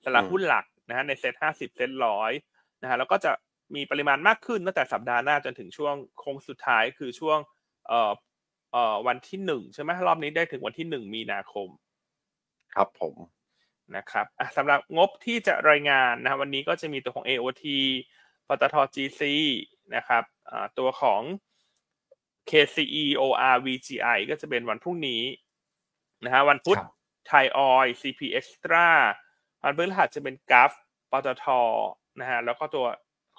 สำหรับอืมหุ้นหลักนะฮะในเซ็ตห้าสิบเซ็ตร้อย นะฮะแล้วก็จะมีปริมาณมากขึ้นตั้งแต่สัปดาห์หน้าจนถึงช่วงโค้งสุดท้ายคือช่วงเอ่อเอ่อวันที่หนึ่งใช่ไหมรอบนี้ได้ถึงวันที่หนึ่งมีนาคม ครับผมนะครับอะสำหรับงบที่จะรายงานนะครับวันนี้ก็จะมีตัวของ AOT PTTGC นะครับอ่าตัวของ KCE OR VGI ก็จะเป็นวันพรุ่งนี้นะฮะวันพุธครับไทยออย CP Extra วันพฤหัสจะเป็น Gulf ปตท นะฮะแล้วก็ตัว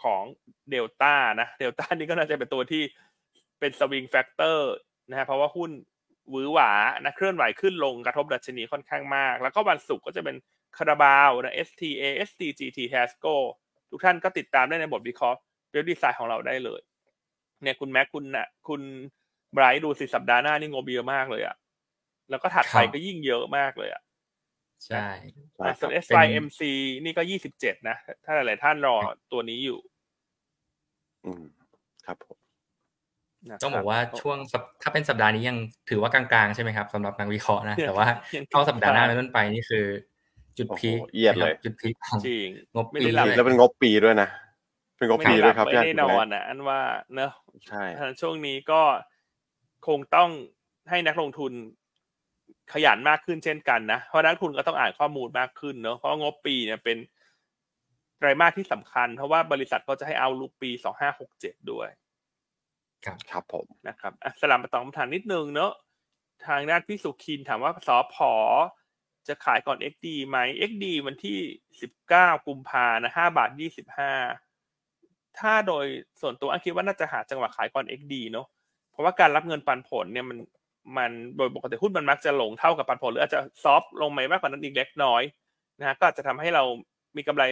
ของเดลต้านะเดลต้านี่ก็น่าจะเป็นตัวที่เป็น swing factor นะฮะเพราะว่าหุ้นหวือหวานะเคลื่อนไหวขึ้นลงกระทบดัชนีค่อนข้างมาก แล้วก็วันศุกร์ก็จะเป็นคาราบาวนะ STA ST GT Tasco ทุกท่านก็ติดตามได้ในบทวิเคราะห์เว็บดีไซน์ของเราได้เลยเนี่ยคุณแม็กคุณนะคุณไบรท์ดูสิสัปดาห์หน้านี่งบเยอะมากเลยอะแล้วก็ถัดไปครับก็ยิ่งเยอะมากเลยอะ ใช่ใช่คส่รัวบน SYMC นี่ก็ยี่สิบเจ็ดนะ ถ้าหลายๆท่านรอตัวนี้อยู่ อืม ครับผมนะครับต้องบอกว่าช่วงสัปถ้าเป็นสัปดาห์นี้ยังถือว่ากลางๆใช่ไหมครับสำหรับนักวิเคราะห์นะ แต่ว่าเข้าสัปดาห์หน้าเป็นต้นไปนี่คือ จุดโอ้โหพีคเอียดเลยนะครับจุดพีคของจริงงบไม่ปีได้หลับเลยแล้วเป็นงบปีด้วยนะ เป็นงบปีด้วยครับไม่พี่อันได้นอนอะอันว่าเนอะใช่ฉะนั้นช่วงนี้ก็คงต้องให้นักลงทุน ขยันมากขึ้นเช่นกันนะ เพราะนักลงทุนก็ต้องอ่านข้อมูลมากขึ้นเนอะเพราะงบปีเนี่ยเป็นไตรมาสที่สำคัญ เพราะว่าบริษัทก็จะให้เอาลูกปีสองห้าหกเจ็ดด้วย ครับผมนะครับอะสลับมาตอบคำถามนิดนึงเนอะทางด้านพี่สุคินถามว่าสอพอจะขายก่อน XD ไหม XD วันที่สิบเก้ากุมภานะห้าบาทยี่สิบห้าถ้าโดยส่วนตัวอันคิดว่าน่าจะหาจังหวะขายก่อน XD เนอะเพราะว่าการรับเงินปันผลเนี่ยมัน มันโดยปกติหุ้นมันมักจะลงเท่ากับปันผลหรืออาจจะซอฟต์ลงไปมากกว่านั้นอีกเล็กน้อยนะฮะก็อาจจะทำให้เรามีกำไร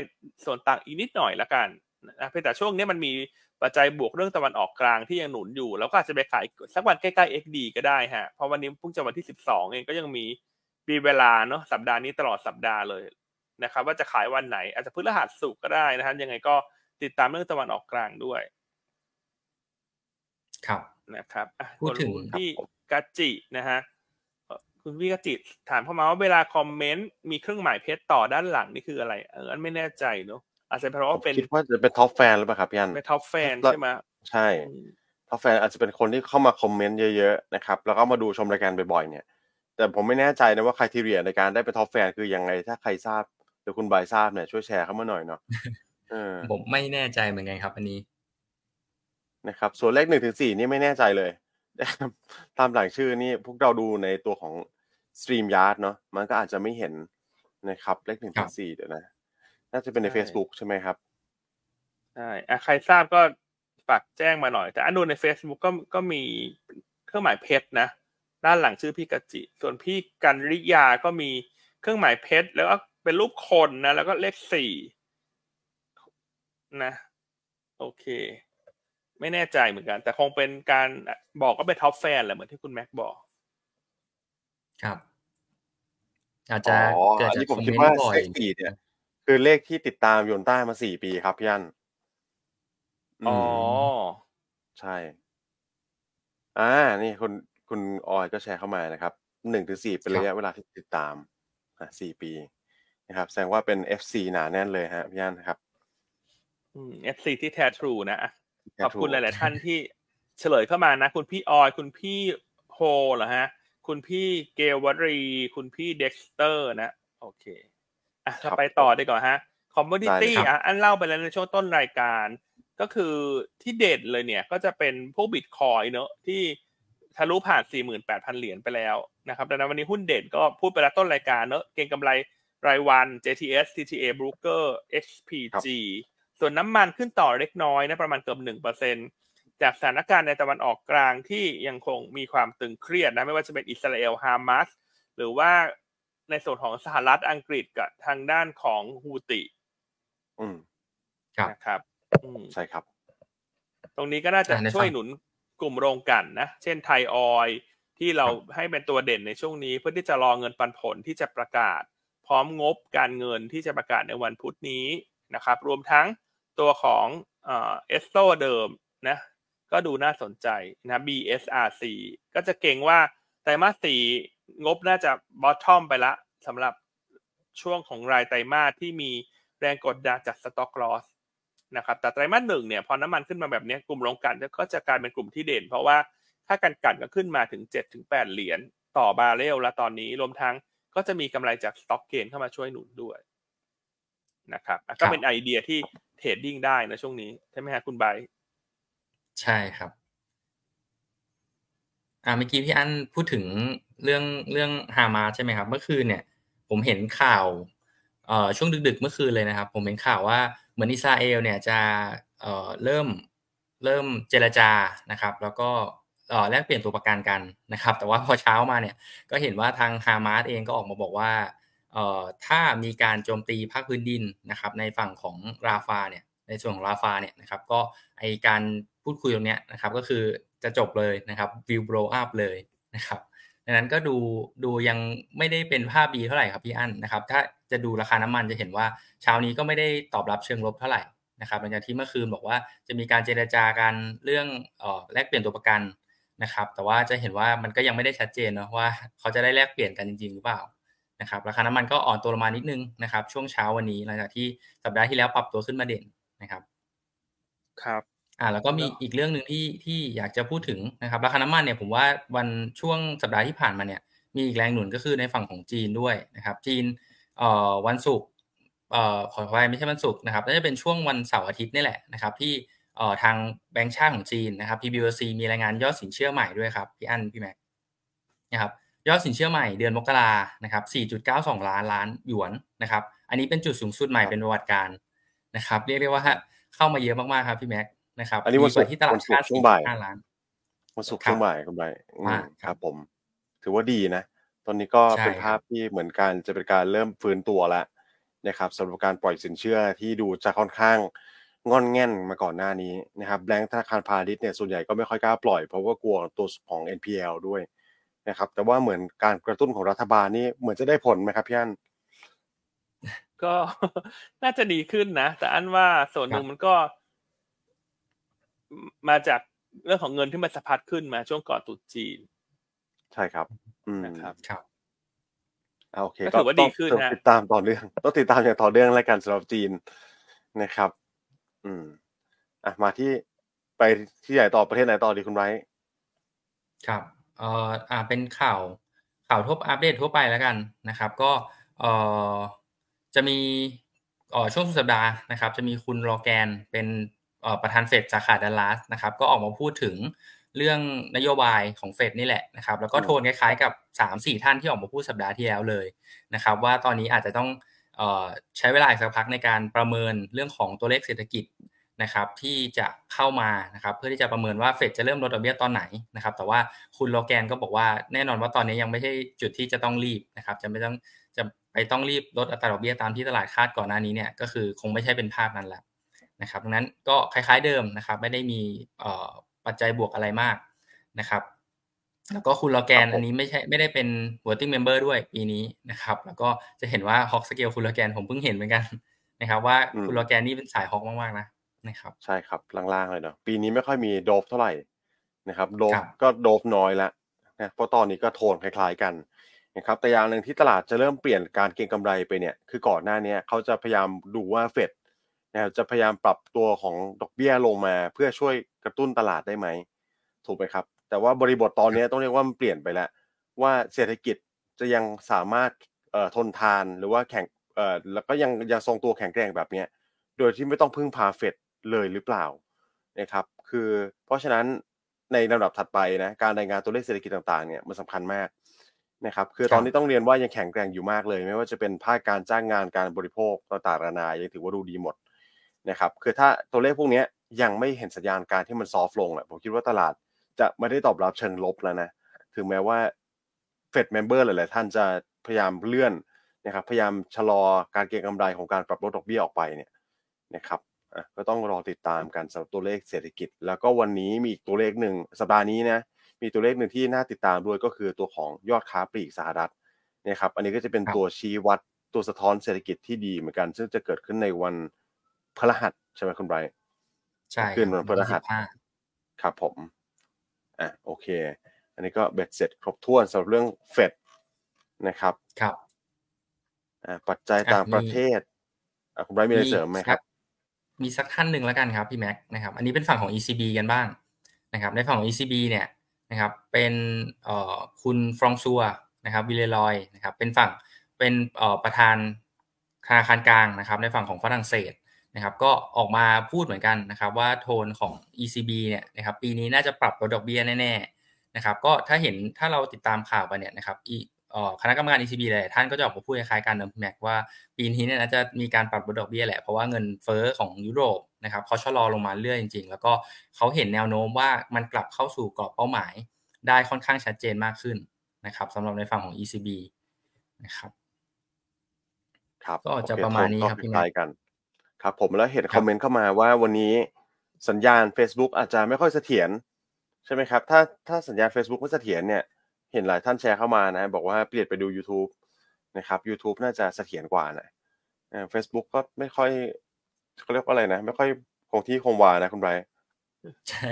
ส่วนต่างอีกนิดหน่อยละกันนะเพียงแต่ช่วงนี้มันมีปัจจัยบวกเรื่องตะวันออกกลางที่ยังหนุนอยู่ แล้วก็อาจจะไปขายสักวันใกล้ๆ XD ก็ได้ฮะเพราะวันนี้เพิ่งจะวันที่ 12 เองก็ยังมีมีเวลาเนาะสัปดาห์นี้ตลอดสัปดาห์เลยนะครับว่าจะขายวันไหน อาจจะพฤหัสสุกก็ได้นะครับยังไงก็ติดตามเรื่องตะวันออกกลางด้วย ครับนะครับอะพูดถึงคุณพี่กัจจินะฮะเอ่อคุณพี่กัจจิถามเข้ามาว่าเวลาคอมเมนต์มีเครื่องหมายเพชรต่อด้านหลังนี่คืออะไร เอออันไม่แน่ใจเนาะอาจจะเพราะว่าเป็นคิดว่าจะเป็น top fan หรือเปล่าครับพี่อันเป็น top fan ใช่ไหมใช่อืม top fan อาจจะเป็นคนที่เข้ามาคอมเมนต์เยอะๆนะครับแล้วก็มาดูชมรายการบ่อยๆเนี่ย แต่ผมไม่แน่ใจนะว่า criteria ในการได้เป็น top fan คือยังไงถ้าใครทราบหรือคุณไบร์ททราบเนี่ยช่วยแชร์เข้ามาหน่อยเนาะเออผมไม่แน่ใจเหมือนกันครับอันนี้ นะครับส่วนเลขหนึ่งถึงสี่นี่ไม่แน่ใจเลย ตามหลังชื่อนี่พวกเราดูในตัวของ Stream Yard เนาะมันก็อาจจะไม่เห็นนะครับ เลขหนึ่งครัถึบงสี่เดี๋ยวนะ น่าจะเป็นในใช่ Facebook ใช่ไหมครับใช่อะใครทราบก็ฝากแจ้งมาหน่อย แต่อันดูใน Facebook ก็ก็มีเครื่องหมายเพชรนะ ด้านหลังชื่อพี่กจิ ส่วนพี่กันริยาก็มีเครื่องหมายเพชรแล้วก็เป็นรูปคนนะ แล้วก็เลขสี่นะ โอเค ไม่แน่ใจเหมือนกัน แต่คงเป็นการบอกก็เป็นท็อปแฟนแหละเหมือนที่คุณแม็กบอก ครับ อาจจะอ๋อเกิดอันจากนี้คผอมมคิดเมนว่าต์บ่อยเลขสี่เนี่ย คือเลขที่ติดตามโยนใต้มาสี่ปีครับพี่อันอ๋อมใช่ อ่า นี่คุณคุณออยก็แชร์เข้ามานะครับหนึ่งถึงสี่เป็นระยะเวลาที่ติดตามอะสี่ปีนะครับ แสดงว่าเป็น FC หนาแน่นเลยฮะพี่อันครับ อืม FC ที่แท้ true นะอะ ขอบคุณหลาย ๆ ท่านที่เฉลยเข้ามานะ คุณพี่ออย คุณพี่โฮเหรอฮะ คุณพี่เกลวรี คุณพี่เด็กสเตอร์นะ โอเค อะครับเราไปต่อดีกว่าฮะคอมม o ดิได้ตี้เลยครับอะอันเล่าไปแล้วในช่วงต้นรายการ ก็คือที่เด่นเลยเนี่ย ก็จะเป็นพวกบิตคอยเนอะที่ทะลุผ่าน 48,000 เหรียญไปแล้วนะครับดังนั้นวันนี้หุ้นเด่นก็พูดไปแล้วต้นรายการเนอะเก็งกำไรรายวัน JTS TTA Broker XPG ส่วนน้ำมันขึ้นต่อเล็กน้อยนะประมาณเกือบหนึ่งเปอร์เซ็นจากสถานการณ์ในตะวันออกกลางที่ยังคงมีความตึงเครียดนะไม่ว่าจะเป็นอิสราเอลฮามาสหรือว่าในส่วนของสหรัฐอังกฤษกับทางด้านของฮูติ อืมครับนะครับอืมใช่ครับ ตรงนี้ก็น่าจะอ่าในฝั่งช่วยหนุนกลุ่มโรงกลั่นนะเช่นไทยออยล์ที่เราให้เป็นตัวเด่นในช่วงนี้ เพื่อที่จะรอเงินปันผลที่จะประกาศ พร้อมงบการเงินที่จะประกาศในวันพุธนี้นะครับ รวมทั้ง ตัวของเอสโซ่เดิมนะก็ดูน่าสนใจนะ BSRC ก็จะเก็งว่าไตรมาสสี่งบน่าจะ bottom ไปละสำหรับช่วงของรายไตรมาสที่มีแรงกดดันจาก stock lossนะครับแต่ไตรมาสหนึ่งเนี่ยพอน้ำมันขึ้นมาแบบนี้กลุ่มโรงกลั่นก็จะกลายเป็นกลุ่มที่เด่น เพราะว่าค่าการกลั่นก็ขึ้นมาถึง7-8เหรียญต่อบาร์เรลแล้วตอนนี้รวมทั้งก็จะมีกำไรจาก stock gain เข้ามาช่วยหนุนด้วย นะครับอะก็เป็นไอเดียที่ trading ได้นะช่วงนี้ใช่ไหมฮะคุณไบร์ทใช่ครับอ่าเมื่อกี้พี่อั้นพูดถึงเรื่องเรื่องฮามาสใช่ไหมครับ เมื่อคืนเนี่ย ผมเห็นข่าวเอ่อช่วงดึกๆเมื่อคืนเลยนะครับ ผมเห็นข่าวว่าเหมือนอิสราเอลเนี่ยจะเอ่อเริ่มเริ่มเจรจานะครับ แล้วก็เอ่อแลกเปลี่ยนตัวประกันกันนะครับ แต่ว่าพอเช้ามาเนี่ยก็เห็นว่าทางฮามาสเองก็ออกมาบอกว่าเอ่อ ถ้ามีการโจมตีภาคพื้นดินนะครับในฝั่งของราฟาเนี่ยในส่วนของราฟาเนี่ยนะครับก็ไอการพูดคุยตรงเนี้ยนะครับก็คือจะจบเลยนะครับวิวโบรอัพเลยนะครับดังนั้นก็ดูดูยังไม่ได้เป็นภาพดีเท่าไหร่ครับพี่อั้นนะครับถ้าจะดูราคาน้ำมันจะเห็นว่าเช้านี้ก็ไม่ได้ตอบรับเชิงลบเท่าไหร่นะครับหลังจากที่เมื่อคืนบอกว่าจะมีการเจรจากันเรื่องออแลกเปลี่ยนตัวประกันนะครับแต่ว่าจะเห็นว่ามันก็ยังไม่ได้ชัดเจนเนาะว่าเขาจะได้แลกเปลี่ยนกันจริงๆหรือเปล่า นะครับราคาน้ำมันก็อ่อนตัวลงมานิดนึงนะครับ ช่วงเช้าวันนี้หลังจากที่สัปดาห์ที่แล้วปรับตัวขึ้นมาเด่นนะครับ ครับอ่าแล้วก็มีอีกเรื่องหนึ่งที่ที่อยากจะพูดถึงนะครับ ราคาน้ำมันเนี่ยผมว่าวันช่วงสัปดาห์ที่ผ่านมาเนี่ยมีอีกแรงหนุนก็คือในฝั่งของจีนด้วยนะครับ จีนเอ่อวันศุกร์เอ่อขออภัยไม่ใช่วันศุกร์นะครับน่าจะเป็นช่วงวันเสาร์อาทิตย์นี่แหละนะครับ ที่เอ่อทางแบงก์ชาติของจีนนะครับ PBOC มีรายงานยอดสินเชื่อใหม่ด้วยครับพี่อั้นพี่แม็กนะครับ ยอดสินเชื่อใหม่เดือนมกรานะครับ 4.92 ล้านล้านหยวนนะครับ อันนี้เป็นจุดสูงสุดใหม่เป็นประวัติการนะครับ เรียกได้ว่าเข้ามาเยอะมากๆครับพี่แม็กนะครับอันนี้วันศุกร์ดีกาที่ตลาดวันศุกร์คาดช่วงบ่ายห้าล้านวันศุกร์ครับช่วงบ่ายคุณใบอืมอ่าคครัรับบผม ถือว่าดีนะ ตอนนี้ก็ใช่เป็นครัภาบพที่เหมือนการจะเป็นการเริ่มฟื้นตัวแล้วนะครับสำหรับการปล่อยสินเชื่อที่ดูจะค่อนข้างงอนแง่นมาก่อนหน้านี้นะครับแบงก์ธนาคารพาณิชย์เนี่ยส่วนใหญ่ก็ไม่ค่อยกล้าปล่อยเพราะว่ากลัวตัวของ NPL ด้วย นะครับแต่ว่าเหมือนการกระตุ้นของรัฐบาลนี่เหมือนจะได้ผลไหมครับพี่อันก็น่าจะดีขึ้นนะแต่อันว่าส่วนหนึ่งมันก็ มาจากเรื่องของเงินที่มันสะพัดขึ้นมาช่วงก่อนตรุษจีน ใช่ครับอืมนะครับครับอ่าโอเคก็ถือว่าต้ดีงขึ้นต้องฮะติดตามต่อเนื่องต้องติดตามอย่างต่อเนื่องแล้วกันสำหรับจีนนะครับ อืม อะมาที่ไปที่ไหนต่อประเทศไหนต่อดีคุณไว้ครับ เอ่ออ่าเป็นข่าวข่าวทั่วอัปเดตทั่วไปแล้วกันนะครับ ก็เอ่อจะมีเอ่อช่วงสุดสัปดาห์นะครับ จะมีคุณโรแกนเป็นเอ่อประธานเฟดสาขาดัลลัสนะครับ ก็ออกมาพูดถึงเรื่องนโยบายของเฟดนี่แหละนะครับ แล้วก็อืมโทนคล้ายๆกับสามสี่ท่านที่ออกมาพูดสัปดาห์ที่แล้วเลยนะครับ ว่าตอนนี้อาจจะต้องเอ่อใช้เวลาอีกสักพักในการประเมินเรื่องของตัวเลขเศรษฐกิจ นะครับที่จะเข้ามานะครับเพื่อที่จะประเมินว่าเฟดจะเริ่มลดดอกเบี้ยตอนไหนนะครับแต่ว่าคุณโลแกนก็บอกว่าแน่นอนว่าตอนนี้ยังไม่ใช่จุดที่จะต้องรีบนะครับจะไม่ต้องจะไปต้องรีบลดอัตราดอกเบี้ยตามที่ตลาดคาดก่อนหน้านี้เนี่ยก็คือคงไม่ใช่เป็นภาพนั้นแล้วนะครับดังนั้นก็คล้ายๆเดิมนะครับไม่ได้มีเอ่อปัจจัยบวกอะไรมากนะครับแล้วก็คุณโลแกนครับผมอันนี้ไม่ใช่ไม่ได้เป็น voting member ด้วยปีนี้นะครับ แล้วก็จะเห็นว่าฮอกสเกลคุณโลแกนผมเพิ่งเห็นเหมือนกันนะครับ ว่าคุณโลแกนนี่เป็นสายฮอกมากๆนะ นะครับ ใช่ครับล่างๆเลยเนาะปีนี้ไม่ค่อยมีโดฟเท่าไหร่นะครับโดฟครับก็โดฟน้อยละนะเพราะตอนนี้ก็โทนคล้าย ๆกันนะครับแต่อย่างหนึ่งที่ตลาดจะเริ่มเปลี่ยนการเก็งกำไรไปเนี่ยคือก่อนหน้านี้เขาจะพยายามดูว่าเฟดนะครับจะพยายามปรับตัวของดอกเบี้ยลงมา เพื่อช่วยกระตุ้นตลาดได้ไหมถูกไหมครับ แต่ว่าบริบทตอนนี้ต้องเรียกว่ามันเปลี่ยนไปแล้ว ว่าเศรษฐกิจจะยังสามารถเอ่อทนทานหรือว่าแข่งเอ่อแล้วก็ยังยังทรงตัวแข็งแกร่งแบบเนี้ยโดยที่ไม่ต้องพึ่งพาเฟด เลยหรือเปล่านะครับคือเพราะฉะนั้นในลำดับถัดไปนะการรายงานตัวเลขเศรษฐกิจต่างๆเนี่ยมันสำคัญมากนะครับคือตอนนี้ต้องเรียนว่ายังแข็งแกร่งอยู่มากเลย ไม่ว่าจะเป็นภาคการจ้างงานการบริโภคต่างๆนานายังถือว่าดูดีหมดนะครับคือถ้าตัวเลขพวกเนี้ยยังไม่เห็นสัญญาณการที่มันซอฟลงอะผมคิดว่าตลาดจะไม่ได้ตอบรับเชิงลบแล้วนะถึงแม้ว่าFed member หลายๆท่านจะพยายามเลื่อนนะครับพยายามชะลอการเก็งกำไรของการปรับลดดอกเบี้ยออกไปเนี่ยนะครับอะ ก็ต้องรอติดตามกันสำหรับตัวเลขเศรษฐกิจ แล้วก็วันนี้มีอีกตัวเลขหนึ่งสัปดาห์นี้นะมีตัวเลขหนึ่งที่น่าติดตามด้วยก็คือตัวของยอดค้าปลีกสหรัฐนะครับอันนี้ก็จะเป็นตัวชี้วัดตัวสะท้อนเศรษฐกิจที่ดีเหมือนกัน ซึ่งจะเกิดขึ้นในวันพฤหัสใช่ไหมคุณไบรท์ใช่ขึ้นวันพฤหัส25ครับผมอะโอเค อันนี้ก็เบ็ดเสร็จครบถ้วนสำหรับเรื่องเฟดนะครับครับอะปัจจัยอะต่างประมีเทศอะคุณไบรท์มีอะไรเสริมไหมครับ มีสักท่านหนึ่งแล้วกันครับพี่แม็กนะครับ อันนี้เป็นฝั่งของ ECB กันบ้างนะครับ ในฝั่งของ ECB เนี่ยนะครับ เป็นคุณฟรองซัวนะครับวิเลลอยนะครับ เป็นฝั่งเป็นประธานธนาคารกลางนะครับ ในฝั่งของฝรั่งเศสนะครับ ก็ออกมาพูดเหมือนกันนะครับ ว่าโทนของ ECB เนี่ยนะครับ ปีนี้น่าจะปรับลดดอกเบี้ยแน่ๆนะครับ ก็ถ้าเห็นถ้าเราติดตามข่าวไปเนี่ยนะครับอี คณะกรรมการ ECB หลายๆท่านก็จะออกมาพูดคล้ายๆกันนะพี่แม็กว่าปีนี้เนี่ยน่าจะมีการปรับลดดอกเบี้ยแหละ เพราะว่าเงินเฟ้อของยุโรปนะครับเขาชะลอลงมาเรื่อยจริง ๆ แล้วก็เขาเห็นแนวโน้มว่ามันกลับเข้าสู่กรอบเป้าหมายได้ค่อนข้างชัดเจนมากขึ้นนะครับสำหรับในฝั่งของ ECB นะครับครับก็จะโอเคประมาณนี้ก็ครับคพี่แม็กล้ายๆกันครับ ผมแล้วเห็นครับคอมเมนต์เข้ามาว่าวันนี้สัญญาณ Facebook อาจจะไม่ค่อยเสถียรใช่ไหมครับ ถ้าถ้าสัญญาณ Facebook ไม่เสถียรเนี่ย เห็นหลายท่านแชร์เข้ามานะ บอกว่าเปลี่ยนไปดู YouTube นะครับ YouTube น่าจะเสถียรกว่านะเฟซบุ๊กก็ไม่ค่อยเขาเรียกว่าอะไรนะ ไม่ค่อยคงที่คงวานะคุณไบรท์ใช่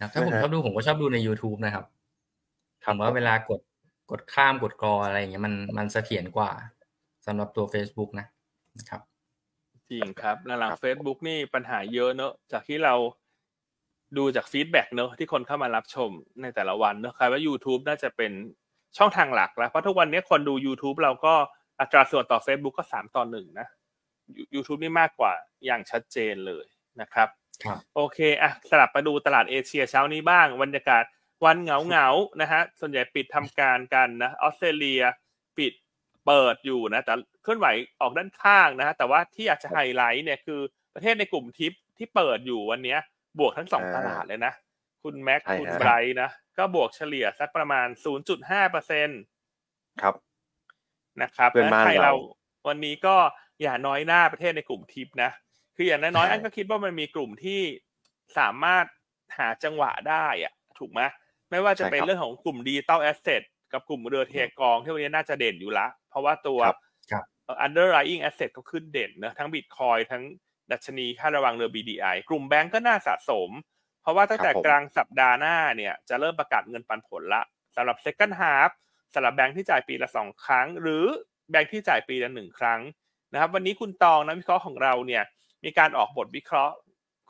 นะครับถ้าผมนะฮะชอบดูผมก็ชอบดูใน YouTube นะครับครัผบมว่าเวลากดกดข้ามกดกรออะไรอย่างเงี้ยมันมันเสถียรกว่าสำหรับตัว Facebook นะนะครับจริงครับหลังครับๆ Facebook นี่ปัญหาเยอะเนอะจากที่เรา ดูจาก feedback เนอะที่คนเข้ามารับชมในแต่ละวันเนอะคล้ายว่า YouTube น่าจะเป็นช่องทางหลักแล้ว เพราะทุกวันนี้คนดู YouTube เราก็อัตราส่วนต่อ Facebook ก็สามต่อหนึ่งนะ YouTube นี่มากกว่าอย่างชัดเจนเลยนะครับครับโอเคอะสลับมาดูตลาดเอเชียเช้านี้บ้างบรรยากาศวันเหงาเหงาๆนะฮะส่วนใหญ่ปิดทำการกันนะออสเตรเลียปิดเปิดอยู่นะ แต่เคลื่อนไหวออกด้านข้างนะฮะแต่ว่าที่อยากจะไฮไลท์เนี่ยคือประเทศในกลุ่มทิปที่เปิดอยู่วันเนี้ย บวกทั้งสองอ่าตลาดเลยนะ คุณแม็กใช่คุณฮะไบรท์นะ ก็บวกเฉลี่ยสักประมาณ 0.5เปอร์เซ็นตครับนะครับเพื่อนบ้านไทยเราเราวันนี้ก็อย่าน้อยหน้าประเทศในกลุ่มทิปนะ คืออย่างน้อยๆใช่อันก็คิดว่ามันมีกลุ่มที่สามารถหาจังหวะได้อะถูกไหมไม่ว่าจะเป็นเรื่องของกลุ่ม digital asset กับกลุ่มเรือเทกองที่วันนี้น่าจะเด่นอยู่ละ เพราะว่าตัวครับครับเอ่อ underlying asset ก็ขึ้นเด่นนะทั้ง Bitcoin ทั้ง ดัชนีค่าระวังเรือ BDI กลุ่มแบงก์ก็น่าสะสม เพราะว่าตั้งแต่ครับผมกลางสัปดาห์หน้าเนี่ยจะเริ่มประกาศเงินปันผลละสำหรับ second half สำหรับแบงก์ที่จ่ายปีละสองครั้ง หรือแบงก์ที่จ่ายปีละหนึ่งครั้งนะครับ วันนี้คุณตองนักวิเคราะห์ของเราเนี่ยมีการออกบทวิเคราะห์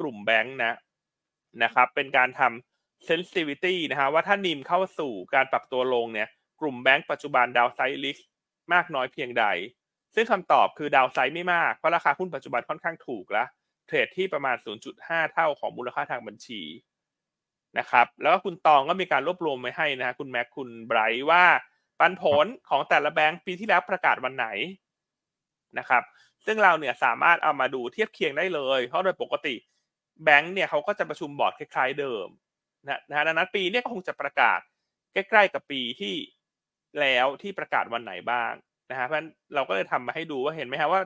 กลุ่มแบงก์นะนะครับ เป็นการทำ sensitivity นะฮะว่าถ้านิมเข้าสู่การปรับตัวลงเนี่ยกลุ่มแบงก์ปัจจุบันดาวไซด์ลิสมากน้อยเพียงใด ซึ่งคำตอบคือดาวไซด์ไม่มาก เพราะราคาหุ้นปัจจุบันค่อนข้างถูกแล้วเทรดที่ประมาณ 0.5 เท่าของมูลค่าทางบัญชีนะครับ แล้วก็คุณตองก็มีการรวบรวมไว้ให้นะคุณแม็กคุณไบรท์ว่าปันผลของแต่ละแบงก์ปีที่แล้วประกาศวันไหนนะครับ ซึ่งเราเนี่ยสามารถเอามาดูเทียบเคียงได้เลย เพราะโดยปกติแบงก์เนี่ยเขาก็จะประชุมบอร์ดคล้าย ๆ เดิมนะนะฮะดังนั้นปีนี้ก็คงจะประกาศใกล้ ๆ กับปีที่แล้วที่ประกาศวันไหนบ้าง นะฮะเพราะฉะนั้นเราก็เลยทำมาให้ดูว่าเห็นไหมฮะว่า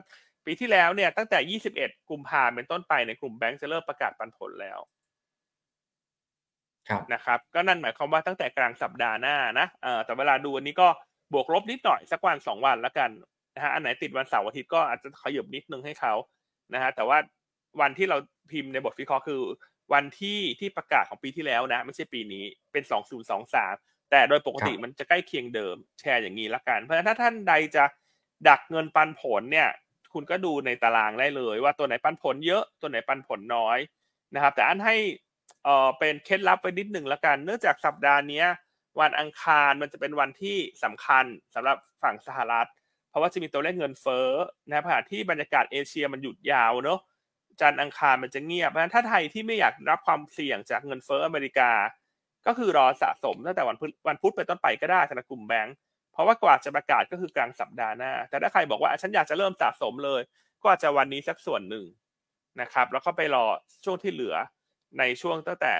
ปีที่แล้วเนี่ยตั้งแต่ 21 กุมภาพันธ์เป็นต้นไปในกลุ่มแบงก์จะเริ่มประกาศปันผลแล้วครับนะครับก็นั่นหมายความว่าตั้งแต่กลางสัปดาห์หน้านะเอ่อแต่เวลาดูวันนี้ก็บวกลบนิดหน่อยสักวันสองวันแล้วกันนะฮะอันไหนติดวันเสาร์อาทิตย์ก็อาจจะขยับนิดนึงให้เขานะฮะแต่ว่าวันที่เราพิมพ์ในบทวิเคราะห์คือ วันที่ที่ประกาศของปีที่แล้วนะ ไม่ใช่ปีนี้เป็น2023 แต่โดยปกติมันจะใกล้เคียงเดิมแชร์อย่างนี้ละกัน เพราะฉะนั้นถ้าท่านใดจะดักเงินปันผลเนี่ย คุณก็ดูในตารางได้เลย ว่าตัวไหนปันผลเยอะตัวไหนปันผลน้อยนะครับ แต่อันให้เออเป็นเคล็ดลับไปนิดหนึ่งละกัน เนื่องจากสัปดาห์นี้วันอังคารมันจะเป็นวันที่สำคัญสำหรับฝั่งสหรัฐ เพราะว่าจะมีตัวเลขเงินเฟ้อนะขณะที่บรรยากาศเอเชียมันหยุดยาวเนอะจันทร์อังคารมันจะเงียบเพราะฉะนั้นถ้าไทยที่ไม่อยากรับความเสี่ยงจากเงินเฟ้ออเมริกา ก็คือรอสะสมตั้งแต่วันพุธวันพุธไปต้นไปก็ได้สำหรับกลุ่มแบงก์เพราะว่ากว่าจะประกาศก็คือกลางสัปดาห์หน้า แต่ถ้าใครบอกว่าฉันอยากจะเริ่มสะสมเลย ก็อาจจะวันนี้สักส่วนหนึ่งนะครับ แล้วก็ไปรอช่วงที่เหลือในช่วงตั้งแต่